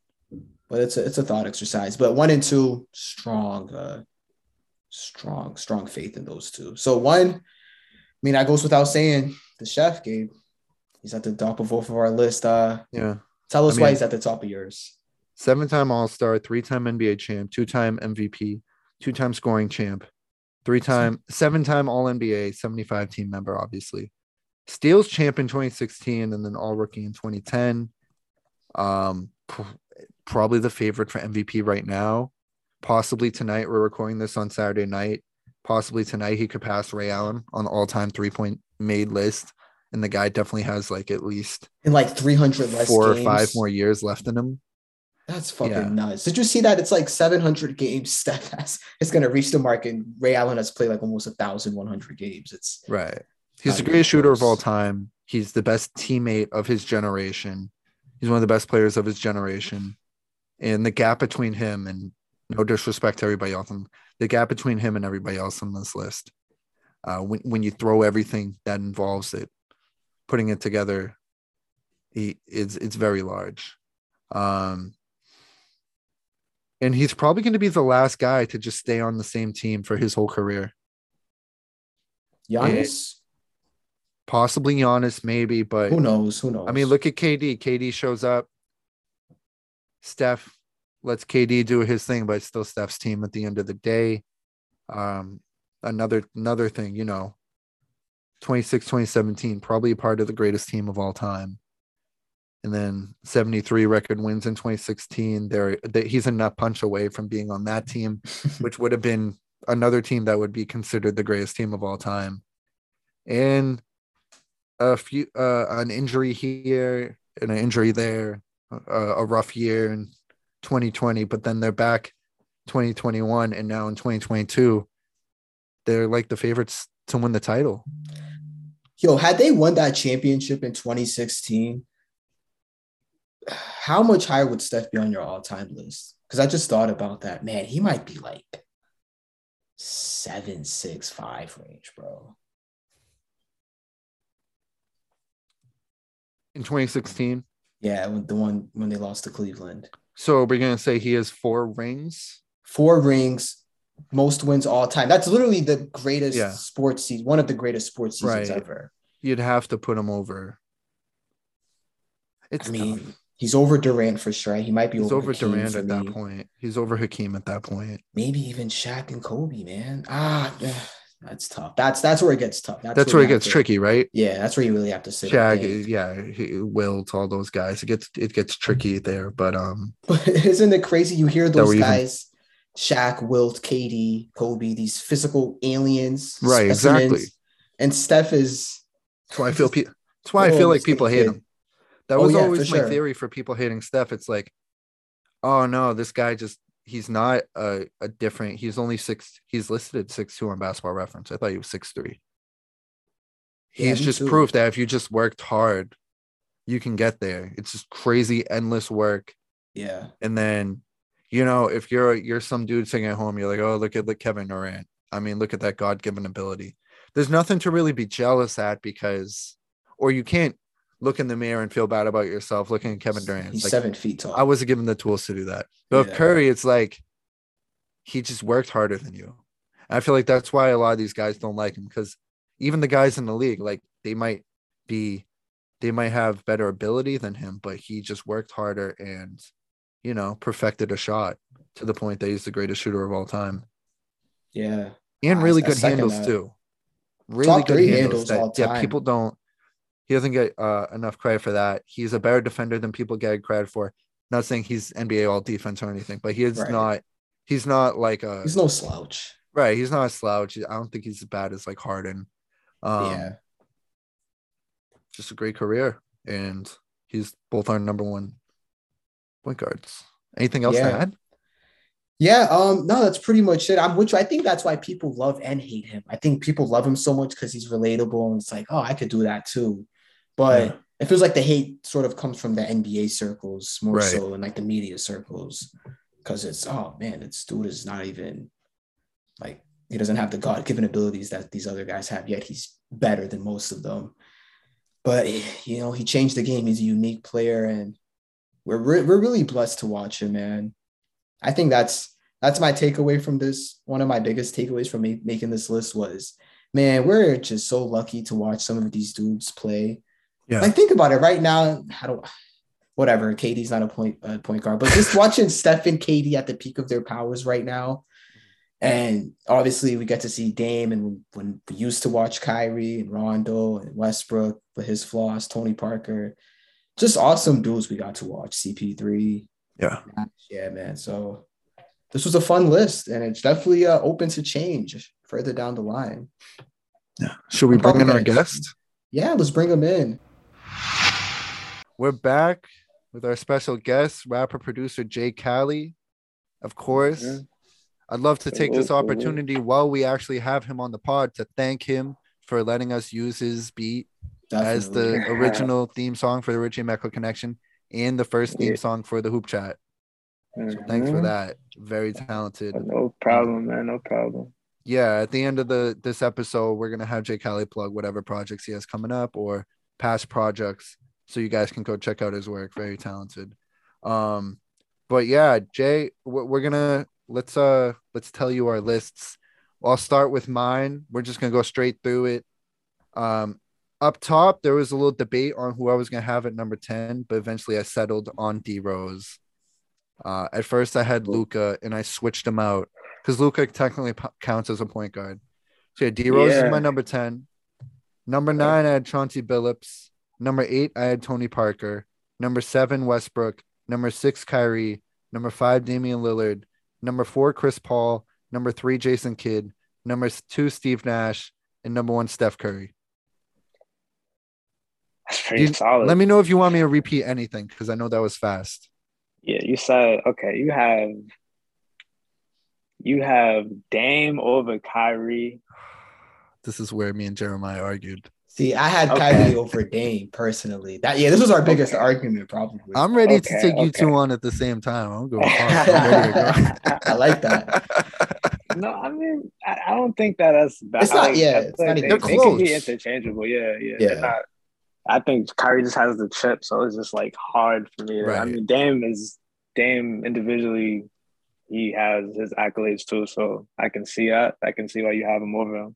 but it's a, it's a thought exercise. But one and two, strong, uh, strong, strong faith in those two. So one, I mean, that goes without saying. The chef, Gabe, he's at the top of both of our list. Uh, Yeah. tell us I why he's at the top of yours. Seven time All Star, three time NBA champ, two time MVP, two time scoring champ, three time, seven time All NBA, 75 team member, obviously. Steals champ in 2016 and then All Rookie in 2010. Um, pr- probably the favorite for MVP right now. Possibly tonight. We're recording this on Saturday night. Possibly tonight he could pass Ray Allen on the all time three point made list. And the guy definitely has like at least In like 300 less four games. or five more years left in him. That's fucking Yeah. nuts. Did you see that? It's like 700 games. <laughs> Steph has it's gonna reach the mark, and Ray Allen has played like almost a thousand one hundred games. It's Right. He's the greatest shooter of all time. He's the best teammate of his generation. He's one of the best players of his generation. And the gap between him and no disrespect to everybody else, the gap between him and everybody else on this list, uh, when when you throw everything that involves it, putting it together, he it's it's very large. Um, and he's probably going to be the last guy to just stay on the same team for his whole career. Giannis. Possibly Giannis, maybe, but Who knows? Who knows? I mean, look at KD. KD shows up. Steph lets KD do his thing, but it's still Steph's team at the end of the day. Um, another another thing, you know, 26, 2017, probably a part of the greatest team of all time. And then 73 record wins in 2016. There, they, he's a nut punch away from being on that team, <laughs> which would have been another team that would be considered the greatest team of all time. And a few, uh, an injury here and an injury there, uh, a rough year in 2020, but then they're back 2021 and now in 2022, they're like the favorites to win the title. Yo, had they won that championship in 2016, how much higher would Steph be on your all-time list? Because I just thought about that. Man, he might be like seven, six, five range, bro. In 2016, Yeah, when the one when they lost to Cleveland. so we're gonna say he has four rings. Four rings, most wins all time. That's literally the greatest Yeah. sports season, one of the greatest sports seasons Right. ever. You'd have to put him over. It's I mean, tough. He's over Durant for sure. He might be he's over, over Durant at that point. He's over Hakeem at that point. Maybe even Shaq and Kobe, man. Ah, <sighs> that's tough. That's that's where it gets tough. That's, where it gets to- tricky, right? Yeah, that's where you really have to sit. Shaq, yeah, he, Wilt, all those guys. It gets it gets tricky there, but um, <laughs> But isn't it crazy? You hear those were even- guys, Shaq, Wilt, KD, Kobe, these physical aliens, Right, exactly. And Steph is that's why I feel pe- that's why I Oh, feel like people hate kid. him. That Oh, was yeah, always my sure. theory for people hating Steph. It's like, oh no, this guy just he's not a, a different. He's only six. He's listed six two on Basketball Reference. I thought he was six three. Yeah, He's just too. proof that if you just worked hard, you can get there. It's just crazy, endless work. yeah, And then, you know, if you're you're some dude sitting at home, you're like, oh, look at look Kevin Durant. I mean, look at that God given ability. There's nothing to really be jealous at because, or you can't look in the mirror and feel bad about yourself looking at Kevin Durant. He's Like, seven feet tall. I wasn't given the tools to do that. But with Yeah. Curry, it's like he just worked harder than you. And I feel like that's why a lot of these guys don't like him because even the guys in the league, like they might be, they might have better ability than him, but he just worked harder and, you know, perfected a shot to the point that he's the greatest shooter of all time yeah. and really I good second handles that. too. Really Top good three handles. handles that, all yeah, people don't. He doesn't get uh, enough credit for that. He's a better defender than people get credit for. Not saying he's NBA all defense or anything, but he is Right. not. He's not like a He's no slouch. right. He's not a slouch. I don't think he's as bad as like Harden. Um, yeah. just a great career, and he's both our number one point guards. Anything else Yeah. to add? Yeah, um, no, that's pretty much it. I'm which I think that's why people love and hate him. I think people love him so much because he's relatable and it's like, oh, I could do that too. But Yeah. it feels like the hate sort of comes from the NBA circles more Right. so and like the media circles. Cause it's oh man, this dude is not even like he doesn't have the God given abilities that these other guys have, yet he's better than most of them. But you know, he changed the game. He's a unique player, and we're re- we're really blessed to watch him, man. I think that's that's my takeaway from this. One of my biggest takeaways from ma- making this list was, man, we're just so lucky to watch some of these dudes play. Yeah. Like think about it right now. How do whatever? KD's not a point uh, point guard, but just watching <laughs> Steph and KD at the peak of their powers right now. And obviously, we get to see Dame, and when we used to watch Kyrie and Rondo and Westbrook with his flaws, Tony Parker, just awesome dudes we got to watch. CP3, Yeah. yeah, man. So this was a fun list, and it's definitely uh, open to change further down the line. Yeah. Should we bring in our guest? Yeah, let's bring them in. We're back with our special guest, rapper producer J Cali. Of course, Mhm. I'd love to take this opportunity while we actually have him on the pod to thank him for letting us use his beat as the Definitely. <laughs> original theme song for the Richie Mecca Connection and the first theme Yeah. song for the Hoop Chat. So thanks for Mhm. that. Very talented. No problem, man. No problem. yeah, at the end of the this episode, we're gonna have J Cali plug whatever projects he has coming up or past projects, so you guys can go check out his work. Very talented. Um, but yeah, Jay, we're, gonna let's uh let's tell you our lists. I'll start with mine. We're just gonna go straight through it. Um, up top, there was a little debate on who I was gonna have at number ten, but eventually I settled on D Rose. Uh, at first, I had Luka, and I switched him out because Luka technically p- counts as a point guard. So yeah, D Rose Yeah. is my number 10. Number nine, I had Chauncey Billups. Number eight, I had Tony Parker. Number seven, Westbrook. Number six, Kyrie. Number five, Damian Lillard. Number four, Chris Paul. Number three, Jason Kidd. Number two, Steve Nash. And number one, Steph Curry. That's pretty You- solid. Let me know if you want me to repeat anything because I know that was fast. Yeah, you said okay. You have you have Dame over Kyrie. <sighs> <sighs> <sighs> This is where me and Jeremiah argued. See, I had Okay. Kyrie over Dame personally. That yeah, this was our biggest Okay. argument probably. I'm ready to Okay, take you two on at the same time. I'm going. I'm ready <laughs> I like that. no, I mean I, I don't think that that's bad. It's not- Like, yeah, I it's feel not they, They're they can be interchangeable. Yeah, yeah. Yeah. Not, I think Kyrie just has the chip, so it's just like hard for me. to- I mean, Dame is Dame individually. He has his accolades too, so I can see that. I can see why you have him over him.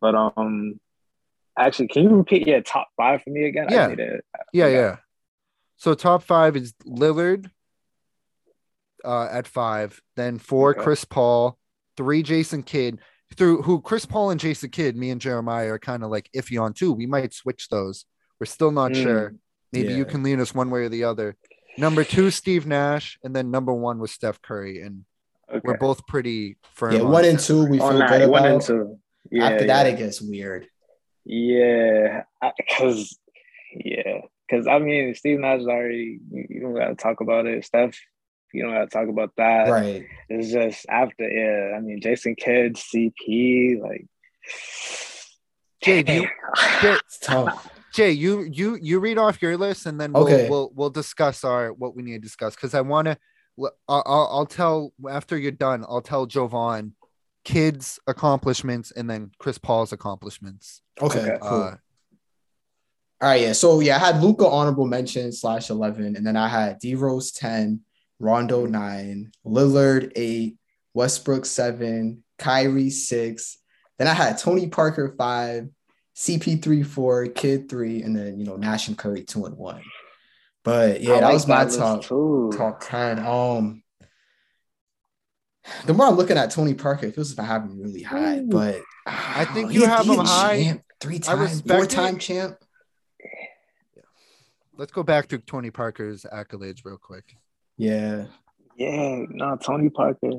But um, actually, can you repeat your top five for me again? Yeah. I need it. Yeah, Okay. yeah. So top five is Lillard uh, at five, then four Okay. Chris Paul, three Jason Kidd. Through who Chris Paul and Jason Kidd, me and Jeremiah are kind of like iffy on too. We might switch those. We're still not Mm. sure. Maybe you can lean us one way or the other. Number two, Steve Nash, and then number one was Steph Curry, and Okay. we're both pretty firm. Yeah, on one and two we On feel that, good one about. and two. Yeah, After that, yeah. it gets weird. Yeah, because yeah, because I mean, Steve Nash is already. You you don't got to talk about it. Steph, you don't got to talk about that. Right. It's just after. Yeah, I mean, Jason Kidd, CP, like. Jay, do you- Jay, It's tough. Jay, you you you read off your list, and then we'll Okay. we'll, we'll discuss our what we need to discuss because I want to. I'll, I'll I'll tell after you're done. I'll tell Jovan kids' accomplishments and then Chris Paul's accomplishments. Okay, Okay. cool. Uh, All right, yeah. So yeah, I had Luka honorable mention slash eleven, and then I had D Rose ten, Rondo nine, Lillard eight, Westbrook seven, Kyrie six. Then I had Tony Parker five, CP3 four, Kid three, and then you know Nash and Curry two and one. But yeah, I that like was my list top too. top ten. Um, the more I'm looking at Tony Parker, it feels as if I have him really high. Ooh. But I think he- you have he a him high. champ, three I time, respect four time champ. Yeah. Let's go back to Tony Parker's accolades real quick. Yeah, Yeah, no, Tony Parker,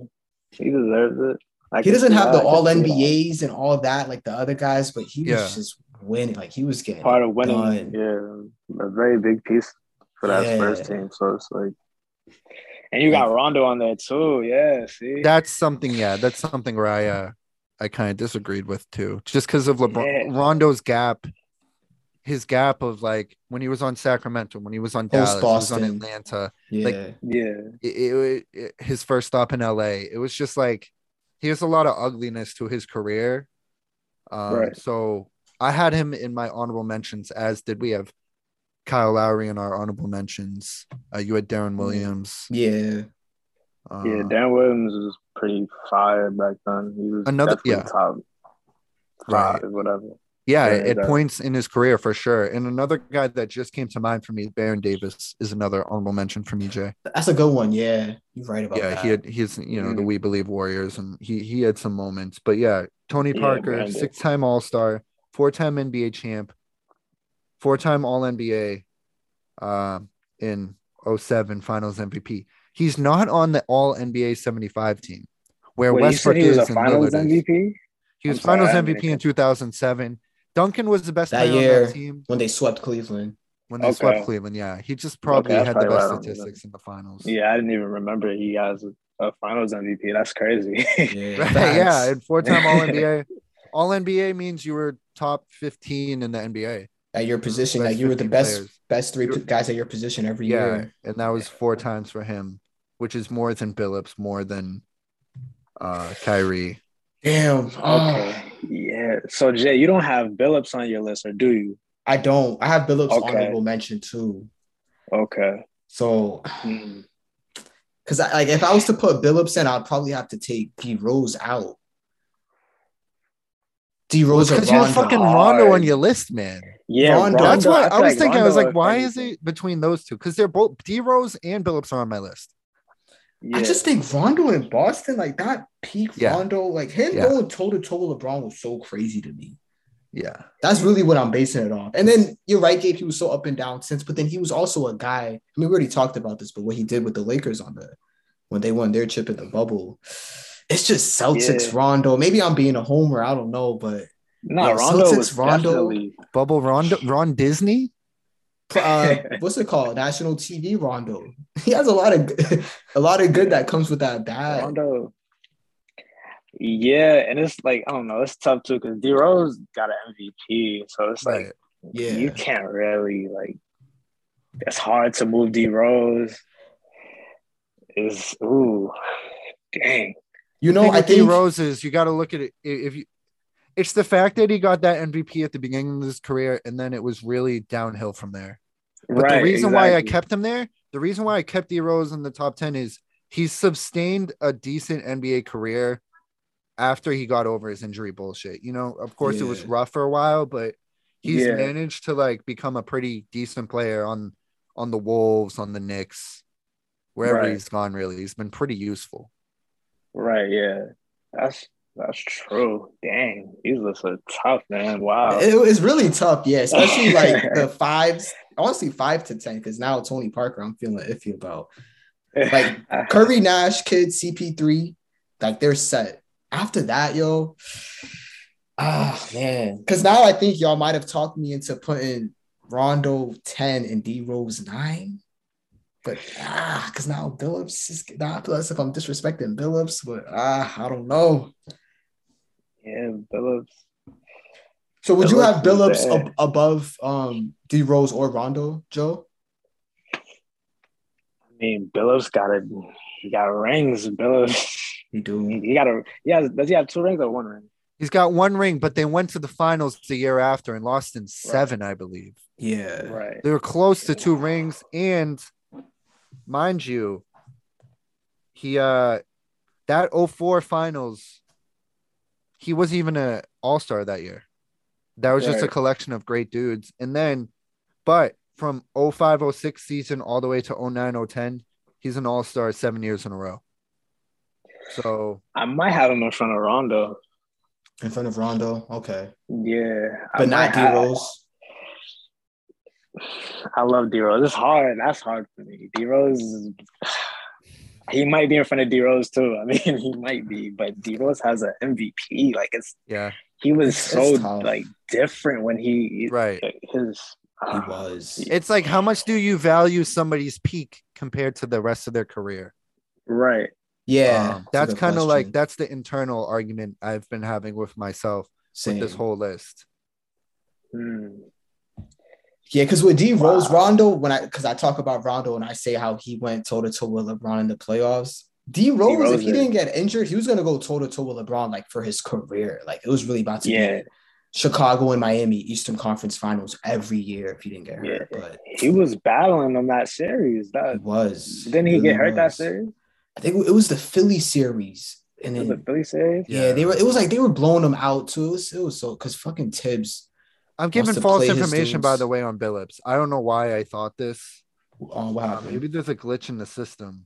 he deserves it. I he doesn't have that. the all NBAs and all that like the other guys, but he Yeah. was just winning. Like he was getting Part of winning, done. yeah, a very big piece for that Yeah. first team. So it's like, and you got Rondo on there too. Yeah, see, That's something, yeah, that's something where I uh I kind of disagreed with too. Just because of LeBron Yeah. Rondo's gap, his gap of like when he was on Sacramento, when he was on Dallas, he was on Boston. Atlanta, Yeah, like- yeah, it, it- it- his first stop in LA. It was just like he has a lot of ugliness to his career. Um, Right. So I had him in my honorable mentions, as did we have Kyle Lowry in our honorable mentions. Uh, you had Deron Williams. yeah. Uh, yeah. Dan Williams was pretty fire back then. He was Another- yeah. top Right. whatever. Yeah, Yeah, at that- points in his career for sure. And another guy that just came to mind for me, Baron Davis, is another honorable mention for me, Jay. That's a good one. Yeah, you're right about yeah, that. Yeah, he had he's you know the Mm. We Believe Warriors, and he he had some moments. But yeah, Tony Parker, Brandon. six time All Star, four time NBA champ, four time All NBA, uh, in 07 Finals MVP. He's not on the All NBA 75 team, where Wait, you Westbrook said he was is a and Finals Lillard is. MVP. He was sorry, Finals MVP in 2007. Duncan was the best That player on year. that team when they swept Cleveland. when they Okay. swept Cleveland. Yeah, he just probably that's had the best why I don't statistics in the finals. Yeah, I didn't even remember he has a, a Finals MVP. That's crazy. Yeah, <laughs> Right, yeah, and four-time <laughs> All NBA. All NBA means you were top 15 in the NBA. At your position, Best like you were the best players. best 3 You're- guys at your position every Yeah, year. and that was four times for him, which is more than Billups, more than uh Kyrie. Damn. Oh, okay. Yeah. So Jay, you don't have Billups on your list, or do you? I don't. I have Billups Okay. honorable mention too. Okay. So, Hmm. because I, like if I was to put Billups in, I'd probably have to take D Rose out. D Rose or Because you have fucking Rondo on your list, man. Yeah, Rondo. That's Rondo- why I, feel was like thinking. I was like, why is anything- it between those two? Because they're both D Rose and Billups are on my list. Yeah. I just think Rondo in Boston, like that peak Yeah. Rondo, like him Yeah. going toe to toe with LeBron was so crazy to me. Yeah, That's really what I'm basing it off. And then you're right, Gabe. He was so up and down since, but then he was also a guy. I mean, we already talked about this, but what he did with the Lakers on the when they won their chip in the bubble, it's just Celtics Yeah. Rondo. Maybe I'm being a homer. I don't know, but no, yeah, Rondo Celtics, was Rondo. definitely Bubble Rondo, Ron Disney. uh, <laughs> what's it called? National TV Rondo. <laughs> He has a lot of <laughs> a lot of good that comes with that bad. Rondo. Yeah, and it's like I don't know, it's tough too because D Rose got an MVP, so it's like Right. Yeah. you can't really like. It's hard to move D Rose. Is ooh, dang. You know, thing I with D think Roses, you got to look at it. If you, it's the fact that he got that MVP at the beginning of his career, and then it was really downhill from there. But right. the reason why I kept him there, the reason why I kept D Rose in the top ten is he's sustained a decent NBA career after he got over his injury bullshit. You know, of course, it was rough for a while, but he's Yeah. managed to like become a pretty decent player on on the Wolves, on the Knicks, wherever Right. he's gone. Really, he's been pretty useful. Right, yeah. That's that's true. Dang, these lists are tough, man. Wow. it was really tough. Yeah, especially <laughs> like the fives. Honestly, five to ten, because now Tony Parker, I'm feeling iffy about. like, <laughs> Curry, Nash, Kid, CP3, like they're set. After that, yo, <sighs> ah man, because now I think y'all might have talked me into putting Rondo ten and D Rose nine. But ah, because now Billups is not plus if I'm disrespecting Billups, but ah, I don't know. Yeah, Billups. So would you have Billups ab- above um D Rose or Rondo, Joe? I mean, Billups got a he got rings. Billups. He do. He got a he has does he have two rings or one ring? He's got one ring, but they went to the finals the year after and lost in seven, I believe. Yeah. Right. They were close to two rings, and mind you, he uh that 04 finals, he wasn't even a all-star that year. That was just a collection of great dudes. And then, but from 05 06 season all the way to 09 010, he's an all-star seven years in a row. So I might have him in front of Rondo. In front of Rondo. Okay. Yeah. But might not D Rose. I love D Rose. It's hard. That's hard for me. D Rose, is- he might be in front of D Rose too. I mean, <laughs> he might be, but D Rose has an MVP. Like it's yeah, he was so like different when he right. his. He uh, was. It's like how much do you value somebody's peak compared to the rest of their career? right. Yeah. Um, that's kind of like that's the internal argument I've been having with myself Same. with this whole list. Hmm. Yeah, because with D Rose, Wow. Rondo, when I because I talk about Rondo and I say how he went toe to toe with LeBron in the playoffs. D Rose, Rose if he didn't get injured, he was gonna go toe to toe with LeBron like for his career. Like it was really about to Yeah. be Chicago and Miami Eastern Conference Finals every year if he didn't get hurt. Yeah. But He was battling on that series. That was. didn't he really get hurt that series? I think it was the Philly series. And Was then it Philly series? yeah, they were it was like they were blowing them out too. It was, it was so because fucking Thibs I'm giving false information, by the way, on Billups. I don't know why I thought this. Oh wow, Uh, maybe there's a glitch in the system.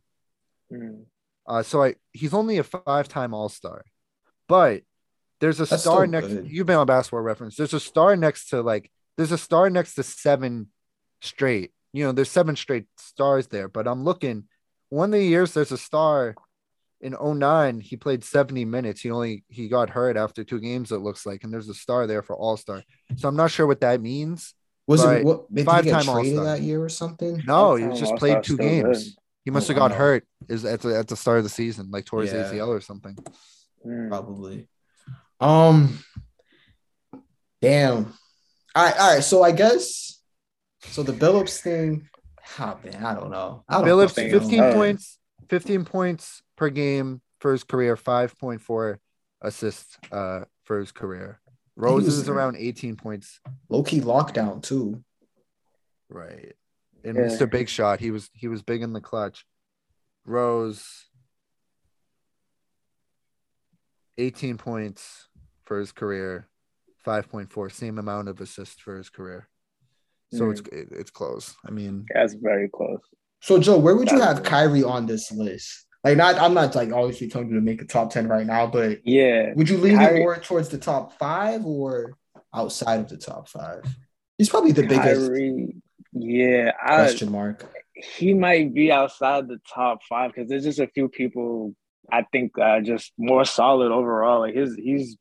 Hmm. Uh, so I he's only a five-time All-Star, but there's a That's star next. good. You've been on Basketball Reference. There's a star next to like there's a star next to seven straight. You know, there's seven straight stars there. But I'm looking. One of the years there's a star. In 09, he played 70 minutes. He only he got hurt after two games. It looks like, and there's a star there for All Star. So I'm not sure what that means. Was it what did he five-time All-Star. that year or something? No, he just All-Star played two games. good. He must Oh, have got wow. hurt is at the at the start of the season, like towards Yeah. ACL or something. Hmm. Probably. Um damn. All right, all right. So I guess so the Billups thing. Oh man, I don't know. I don't Billups, fucking 15. Oh. points, 15 points per game for his career, 5.4 assists uh for his career. Rose is around 18 points. Low key lockdown too. Right. And Yeah. Mr. Big Shot, he was he was big in the clutch. Rose 18 points for his career, 5.4, same amount of assists for his career. So it's it, it's close. I mean, That's very close. So Joe, where would you have good. Kyrie on this list? Like not I'm not like obviously telling you to make a top 10 right now, but Yeah. would you lean Kyrie- more towards the top five or outside of the top five? He's probably the biggest Kyrie, yeah, I, question mark. he might be outside the top five because there's just a few people I think are just more solid overall. Like his, he's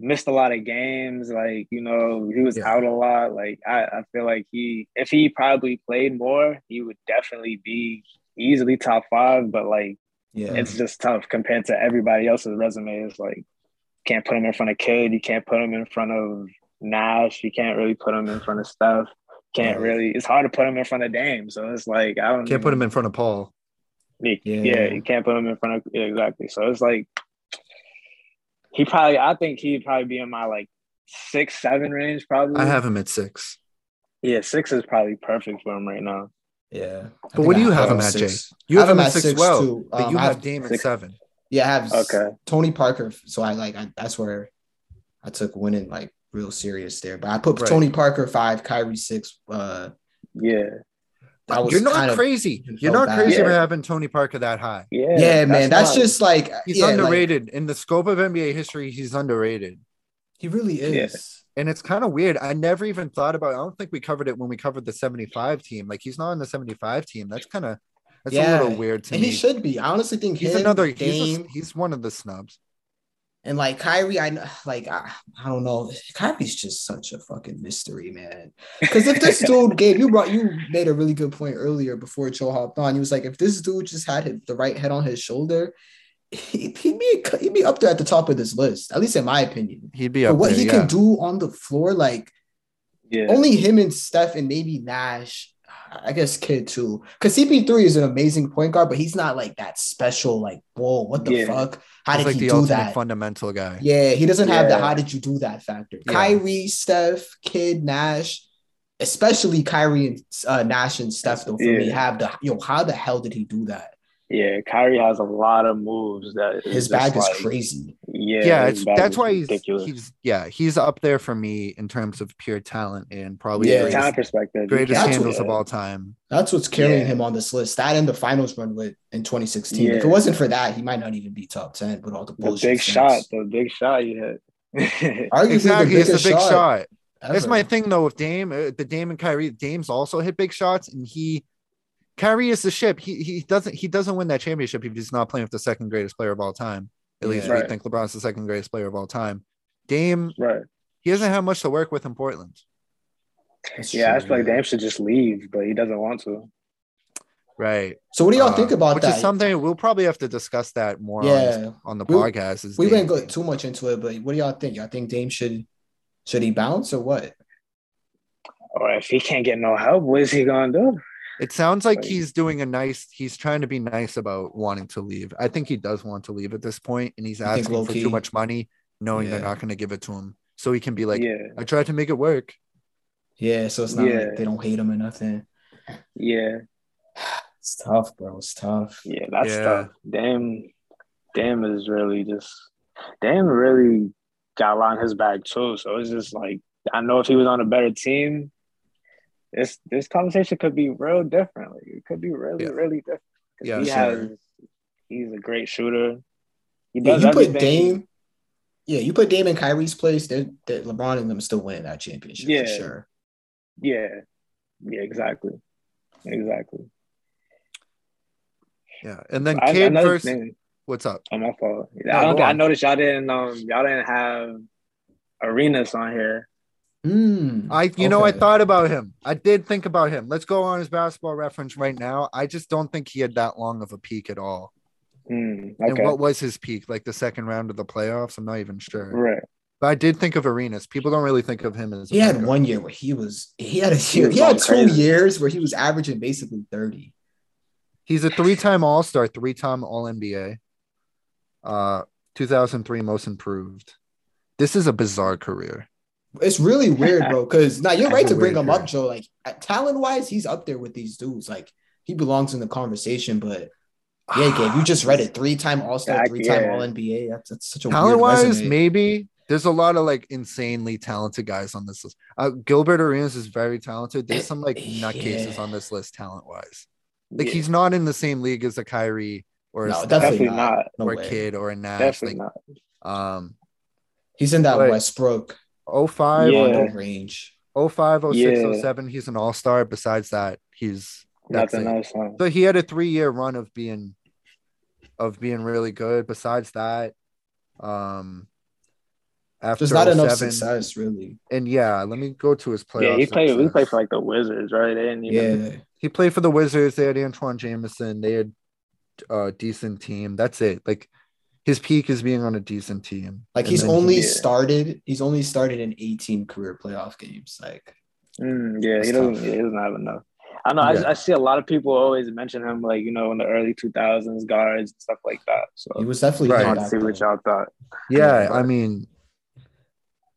missed a lot of games. Like you know, he was Yeah. out a lot. Like I, I feel like he, if he probably played more, he would definitely be easily top five. But like Yeah. it's just tough compared to everybody else's resume. It's like can't put him in front of Kid. You can't put him in front of Nash. You can't really put him in front of Steph. Can't Right. really. It's hard to put him in front of Dame. So it's like I don't can't put him in front of Paul. Yeah, Yeah. yeah, you can't put him in front of yeah, exactly. So it's like he probably. I think he'd probably be in my like six, seven range. Probably. I have him at six. Yeah, six is probably perfect for him right now. Yeah. But what do you have him at, Jay? You I have him at six, well, too. but Um, you I have Dame at seven. Yeah, I have Okay. Tony Parker. So I like I, that's where I took winning like real serious there. But I put Right. Tony Parker five, Kyrie six. Uh, Yeah, that was You're not kind of- crazy. You're not bad. crazy for having Tony Parker that high. yeah, yeah, man. That's not- just like He's yeah, like, underrated in the scope of NBA history. He's underrated, he really Yeah. is. And it's kind of weird. I never even thought about. I don't think we covered it when we covered the 75 team. Like he's not on the 75 team. That's kind of that's Yeah, a little weird to And me. he should be. I honestly think he's him, another. He's, a, he's one of the snubs. and like Kyrie. I like I, I don't know. Kyrie's just such a fucking mystery, man. Because if this <laughs> dude gave you brought you made a really good point earlier before Joe hopped on. He was like, if this dude just had his, the right head on his shoulder, he, he'd be he'd be up there at the top of this list. At least in my opinion. He'd be For up what there. he yeah. can do on the floor, like yeah. only him and Steph and maybe Nash. I guess kid too, because CP3 is an amazing point guard, but he's not like that special. Like, whoa, what the Yeah. fuck? How He's did like he the do that? fundamental guy. Yeah, he doesn't have the how did you do that factor. Yeah. Kyrie, Steph, Kid, Nash, especially Kyrie and uh, Nash and Steph though for me have the yo. How the hell did he do that? Yeah, Kyrie has a lot of moves that His just bag is like- crazy. Yeah, Yeah, it's that's why he's ridiculous. he's yeah he's up there for me in terms of pure talent and probably Yeah. the From a greatest, talent perspective. greatest That's handles yeah. of all time. That's what's carrying Yeah. him on this list. That and the finals run with in 2016. If it wasn't for that, he might not even be top 10 with all the The big stats. shot, the big shot you hit. <laughs> Arguably Exactly, the it's a big shot. shot. That's my thing though with Dame. uh, The Dame and Kyrie. Dame's also hit big shots, and he Kyrie is the ship. He he doesn't he doesn't win that championship if he's not playing with the second greatest player of all time. At least Yeah. we Right. think LeBron's the second greatest player of all time. Dame right. he doesn't have much to work with in Portland. That's Yeah, I feel like Dame should just leave, but he doesn't want to. Right. So what do y'all Uh, think about which that? is something we'll probably have to discuss that more on, yeah, this- on the We- podcast. Is we didn't go too much into it, but what do y'all think? Y'all think Dame should should he bounce or what? Or if he can't get no help, what is he gonna do? It sounds like Like- he's doing a nice. He's trying to be nice about wanting to leave. I think he does want to leave at this point, and he's asking for low-key? too much money, knowing they're not going to give it to him. So he can be like, yeah, "I tried to make it work." Yeah, so it's not Yeah. like they don't hate him or nothing. yeah, <sighs> It's tough, bro. It's tough. yeah. That's Yeah. tough. Damn, damn is really just damn really got a lot in his back too. So it's just like I know if he was on a better team, this this conversation could be real different. Like it could be really, Yeah. really different. 'Cause Yeah, he sure. has he's a great shooter. He Yeah, does you put. Dame. Yeah, you put Dame in Kyrie's place, they're, they're LeBron and them still winning that championship Yeah. for sure. Yeah, yeah, exactly, exactly. Yeah, and then I- Kid versus thing- what's up? Oh, my fault. No, I don't. go I noticed y'all didn't. Um, y'all didn't have Arenas on here. Mm, I you know I thought about him. I did think about him. Let's go on his basketball reference right now. I just don't think he had that long of a peak at all. Hmm, And what was his peak? Like the second round of the playoffs? I'm not even sure. right. But I did think of Arenas. People don't really think of him as. a He had one year where he was he had a year, was he had two crazy. years where he was averaging basically 30. He's a three-time All-Star, three-time All-NBA. Uh, 2003 Most Improved. This is a bizarre career. It's really weird, bro. Because <laughs> now you're right to bring weird him up. Joe. Like talent wise, he's up there with these dudes. Like he belongs in the conversation. But yeah, Gabe, you just read it. Three time All Star, Back- three time yeah. All NBA. That's, that's such a talent wise, maybe there's a lot of like insanely talented guys on this list. Uh, Gilbert Arenas is very talented. There's some like <clears throat> nutcases Yeah. on this list talent wise. Like Yeah, he's not in the same league as a Kyrie or a No, Steph definitely, Definitely not. not. No or a way. Kid or a Nash. definitely Like, not. um, He's in that But- Westbrook 05, Yeah. Rondo range. 05, 06, Yeah. 07, he's an all star. Besides that, he's that's Nothing it. else. Huh? So he had a three year run of being of being really good. Besides that, um after There's not enough 07 success, really. and yeah, let me go to his playoff. Yeah, he played. He played for like the Wizards, right? They didn't. Yeah. he played for the Wizards. They had Antawn Jamison. They had a decent team. That's it. Like his peak is being on a decent team. Like he's only yeah. started, he's only started in 18 career playoff games. Like Mm, yeah, That's he doesn't. tough. Yeah, he doesn't have enough. I know. Yeah. I, I see a lot of people always mention him, like you know, in the early two thousands guards and stuff like that. So he was definitely Right. I want to back see what y'all thought. yeah, Yeah, I mean,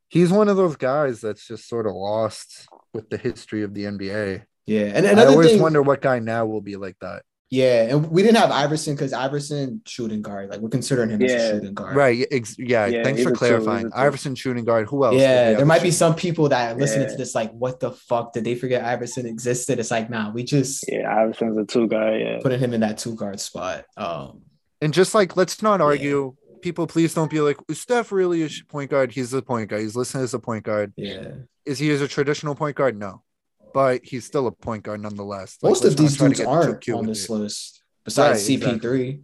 he's one of those guys that's just sort of lost with the history of the NBA. Yeah. And I always thing, wonder what guy now will be like that. Yeah, and we didn't have Iverson because Iverson shooting guard. Like we're considering him as a shooting guard. Right. Ex- yeah, Yeah, Thanks for clarifying. he's a two. Iverson shooting guard. Who else? Yeah, there a might be some people that are listening Yeah. to this like, what the fuck? Did they forget Iverson existed? It's like, nah, we just Yeah, Iverson's a two guard. Yeah, putting him in that two guard spot. Um, And just like, let's not argue. People, please don't be like, is Steph really a point guard? He's a point guard. He's listed as a point guard. yeah, Is he as a traditional point guard? No, but he's still a point guard nonetheless. Like, most of these try dudes aren't on this it. list besides Right, CP3.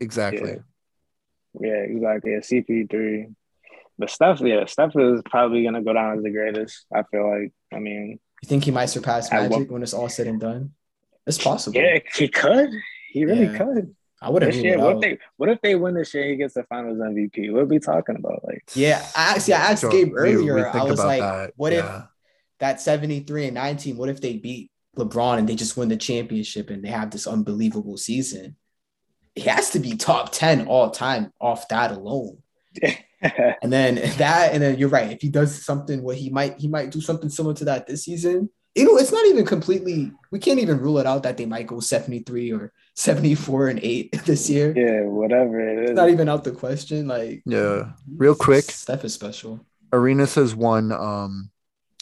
Exactly. Yeah. yeah, exactly. Yeah, CP three. But Steph, yeah, Steph is probably gonna go down as the greatest. I feel like. I mean, You think he might surpass At what- Magic when it's all said and done? It's possible. yeah, he could. He really Yeah. could. I wouldn't This year, what if they what if they win this year? He gets the Finals MVP. What are we talking about? Like, Yeah, I actually I asked So Gabe we- we earlier. I was like, that, what if yeah. That 73 and 19, what if they beat LeBron and they just win the championship and they have this unbelievable season, he has to be top 10 all time off that alone. <laughs> and then that, and then you're right. If he does something where he might, he might do something similar to that this season. You know, it's not even completely, we can't even rule it out that they might go 73 or 74 and 8 <laughs> this year. Yeah, whatever it is. It's not even out the question. Like, Yeah. Real quick, Steph is special. Arenas has won um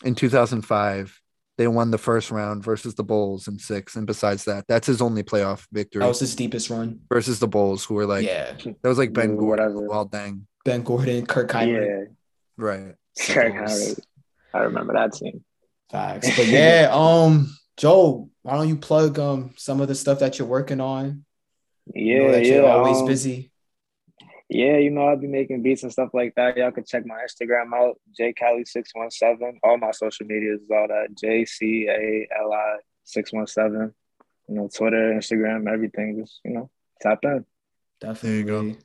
in 2005. They won the first round versus the Bulls in six. And besides that, that's his only playoff victory That was his deepest run. versus the Bulls, who were like, yeah. that was like Ben Ooh, Gordon. whatever. Well, dang. Ben Gordon, Kirk Hinrich. yeah, Right. Kirk Howard. I remember that team. Facts. But yeah, <laughs> um, Joe, why don't you plug um some of the stuff that you're working on? You Yeah, know that yeah. you're always um, busy. Yeah, you know, I'll be making beats and stuff like that. Y'all can check my Instagram out, jcali617. All my social media is all that. J C A L I 617. You know, Twitter, Instagram, everything. Just, you know, tap in. Definitely. you go.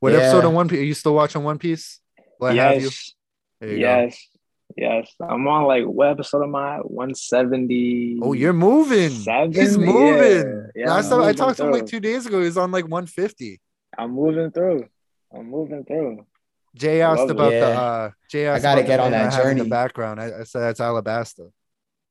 What Yeah. episode of One Piece? Are you still watching One Piece? Will I have you? yes. There you Yes. Yes. I'm on like what episode am I? 170. Oh, you're moving. Seven? He's moving. Yeah, Last I'm time I moving talked to him like two days ago, he was on like 150. I'm moving through. I'm moving through. Jay asked love it. about the uh Jay asked gotta get on that I have in the background. I, I said that's Alabasta,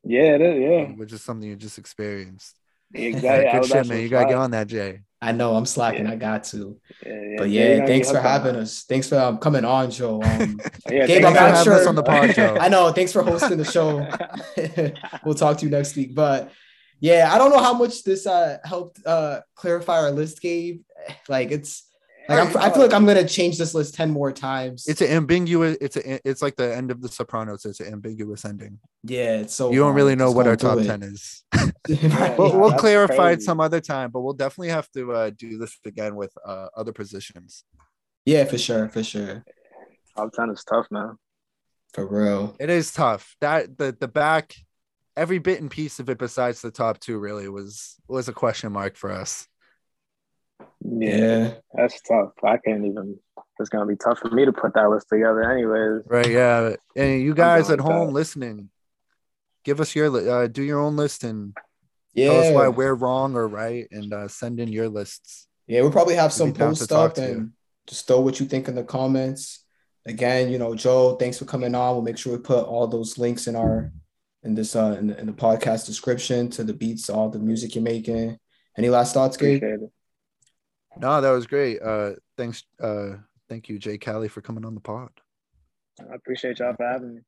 Yeah, it is. Yeah. which is something you just experienced. <laughs> Exactly. Good shit, man. You gotta get on that, Jay. I know I'm slacking. Yeah. I got to. Yeah, yeah, But yeah, yeah, thanks for hooked on having us. Thanks for um, coming on, Joe. Um, <laughs> Yeah, Gabe, I'm for not having sure- us on the <laughs> pod, Joe. I know. Thanks for hosting the show. we'll talk to you next week. But yeah, I don't know how much this uh helped uh clarify our list, Gabe. Like it's like I'm, I feel like I'm gonna change this list ten more times. It's an ambiguous. It's a. It's like the end of the Sopranos. It's an ambiguous ending. yeah, it's so you don't hard. really know Just what our top do ten is. it. <laughs> <laughs> Yeah, We'll, we'll that's clarify it some other time, but we'll definitely have to uh, do this again with uh, other positions. yeah, for sure, for sure, Top 10 is tough, man. for real. It is tough. That the the back, every bit and piece of it besides the top two really was was a question mark for us. Yeah, Yeah, that's tough. I can't even. It's gonna be tough for me to put that list together, anyways. Right? Yeah. And you guys at home that. listening, give us your uh, do your own list and yeah. tell us why we're wrong or right, and uh, send in your lists. Yeah, we'll probably have some be down post talk up to you. and just throw what you think in the comments. Again, you know, Joe, thanks for coming on. We'll make sure we put all those links in our in this uh in the, in the podcast description to the beats, all the music you're making. Any last thoughts, Gabe? No, that was great. Uh, thanks. Uh, thank you, J Cali, for coming on the pod. I appreciate y'all for having me.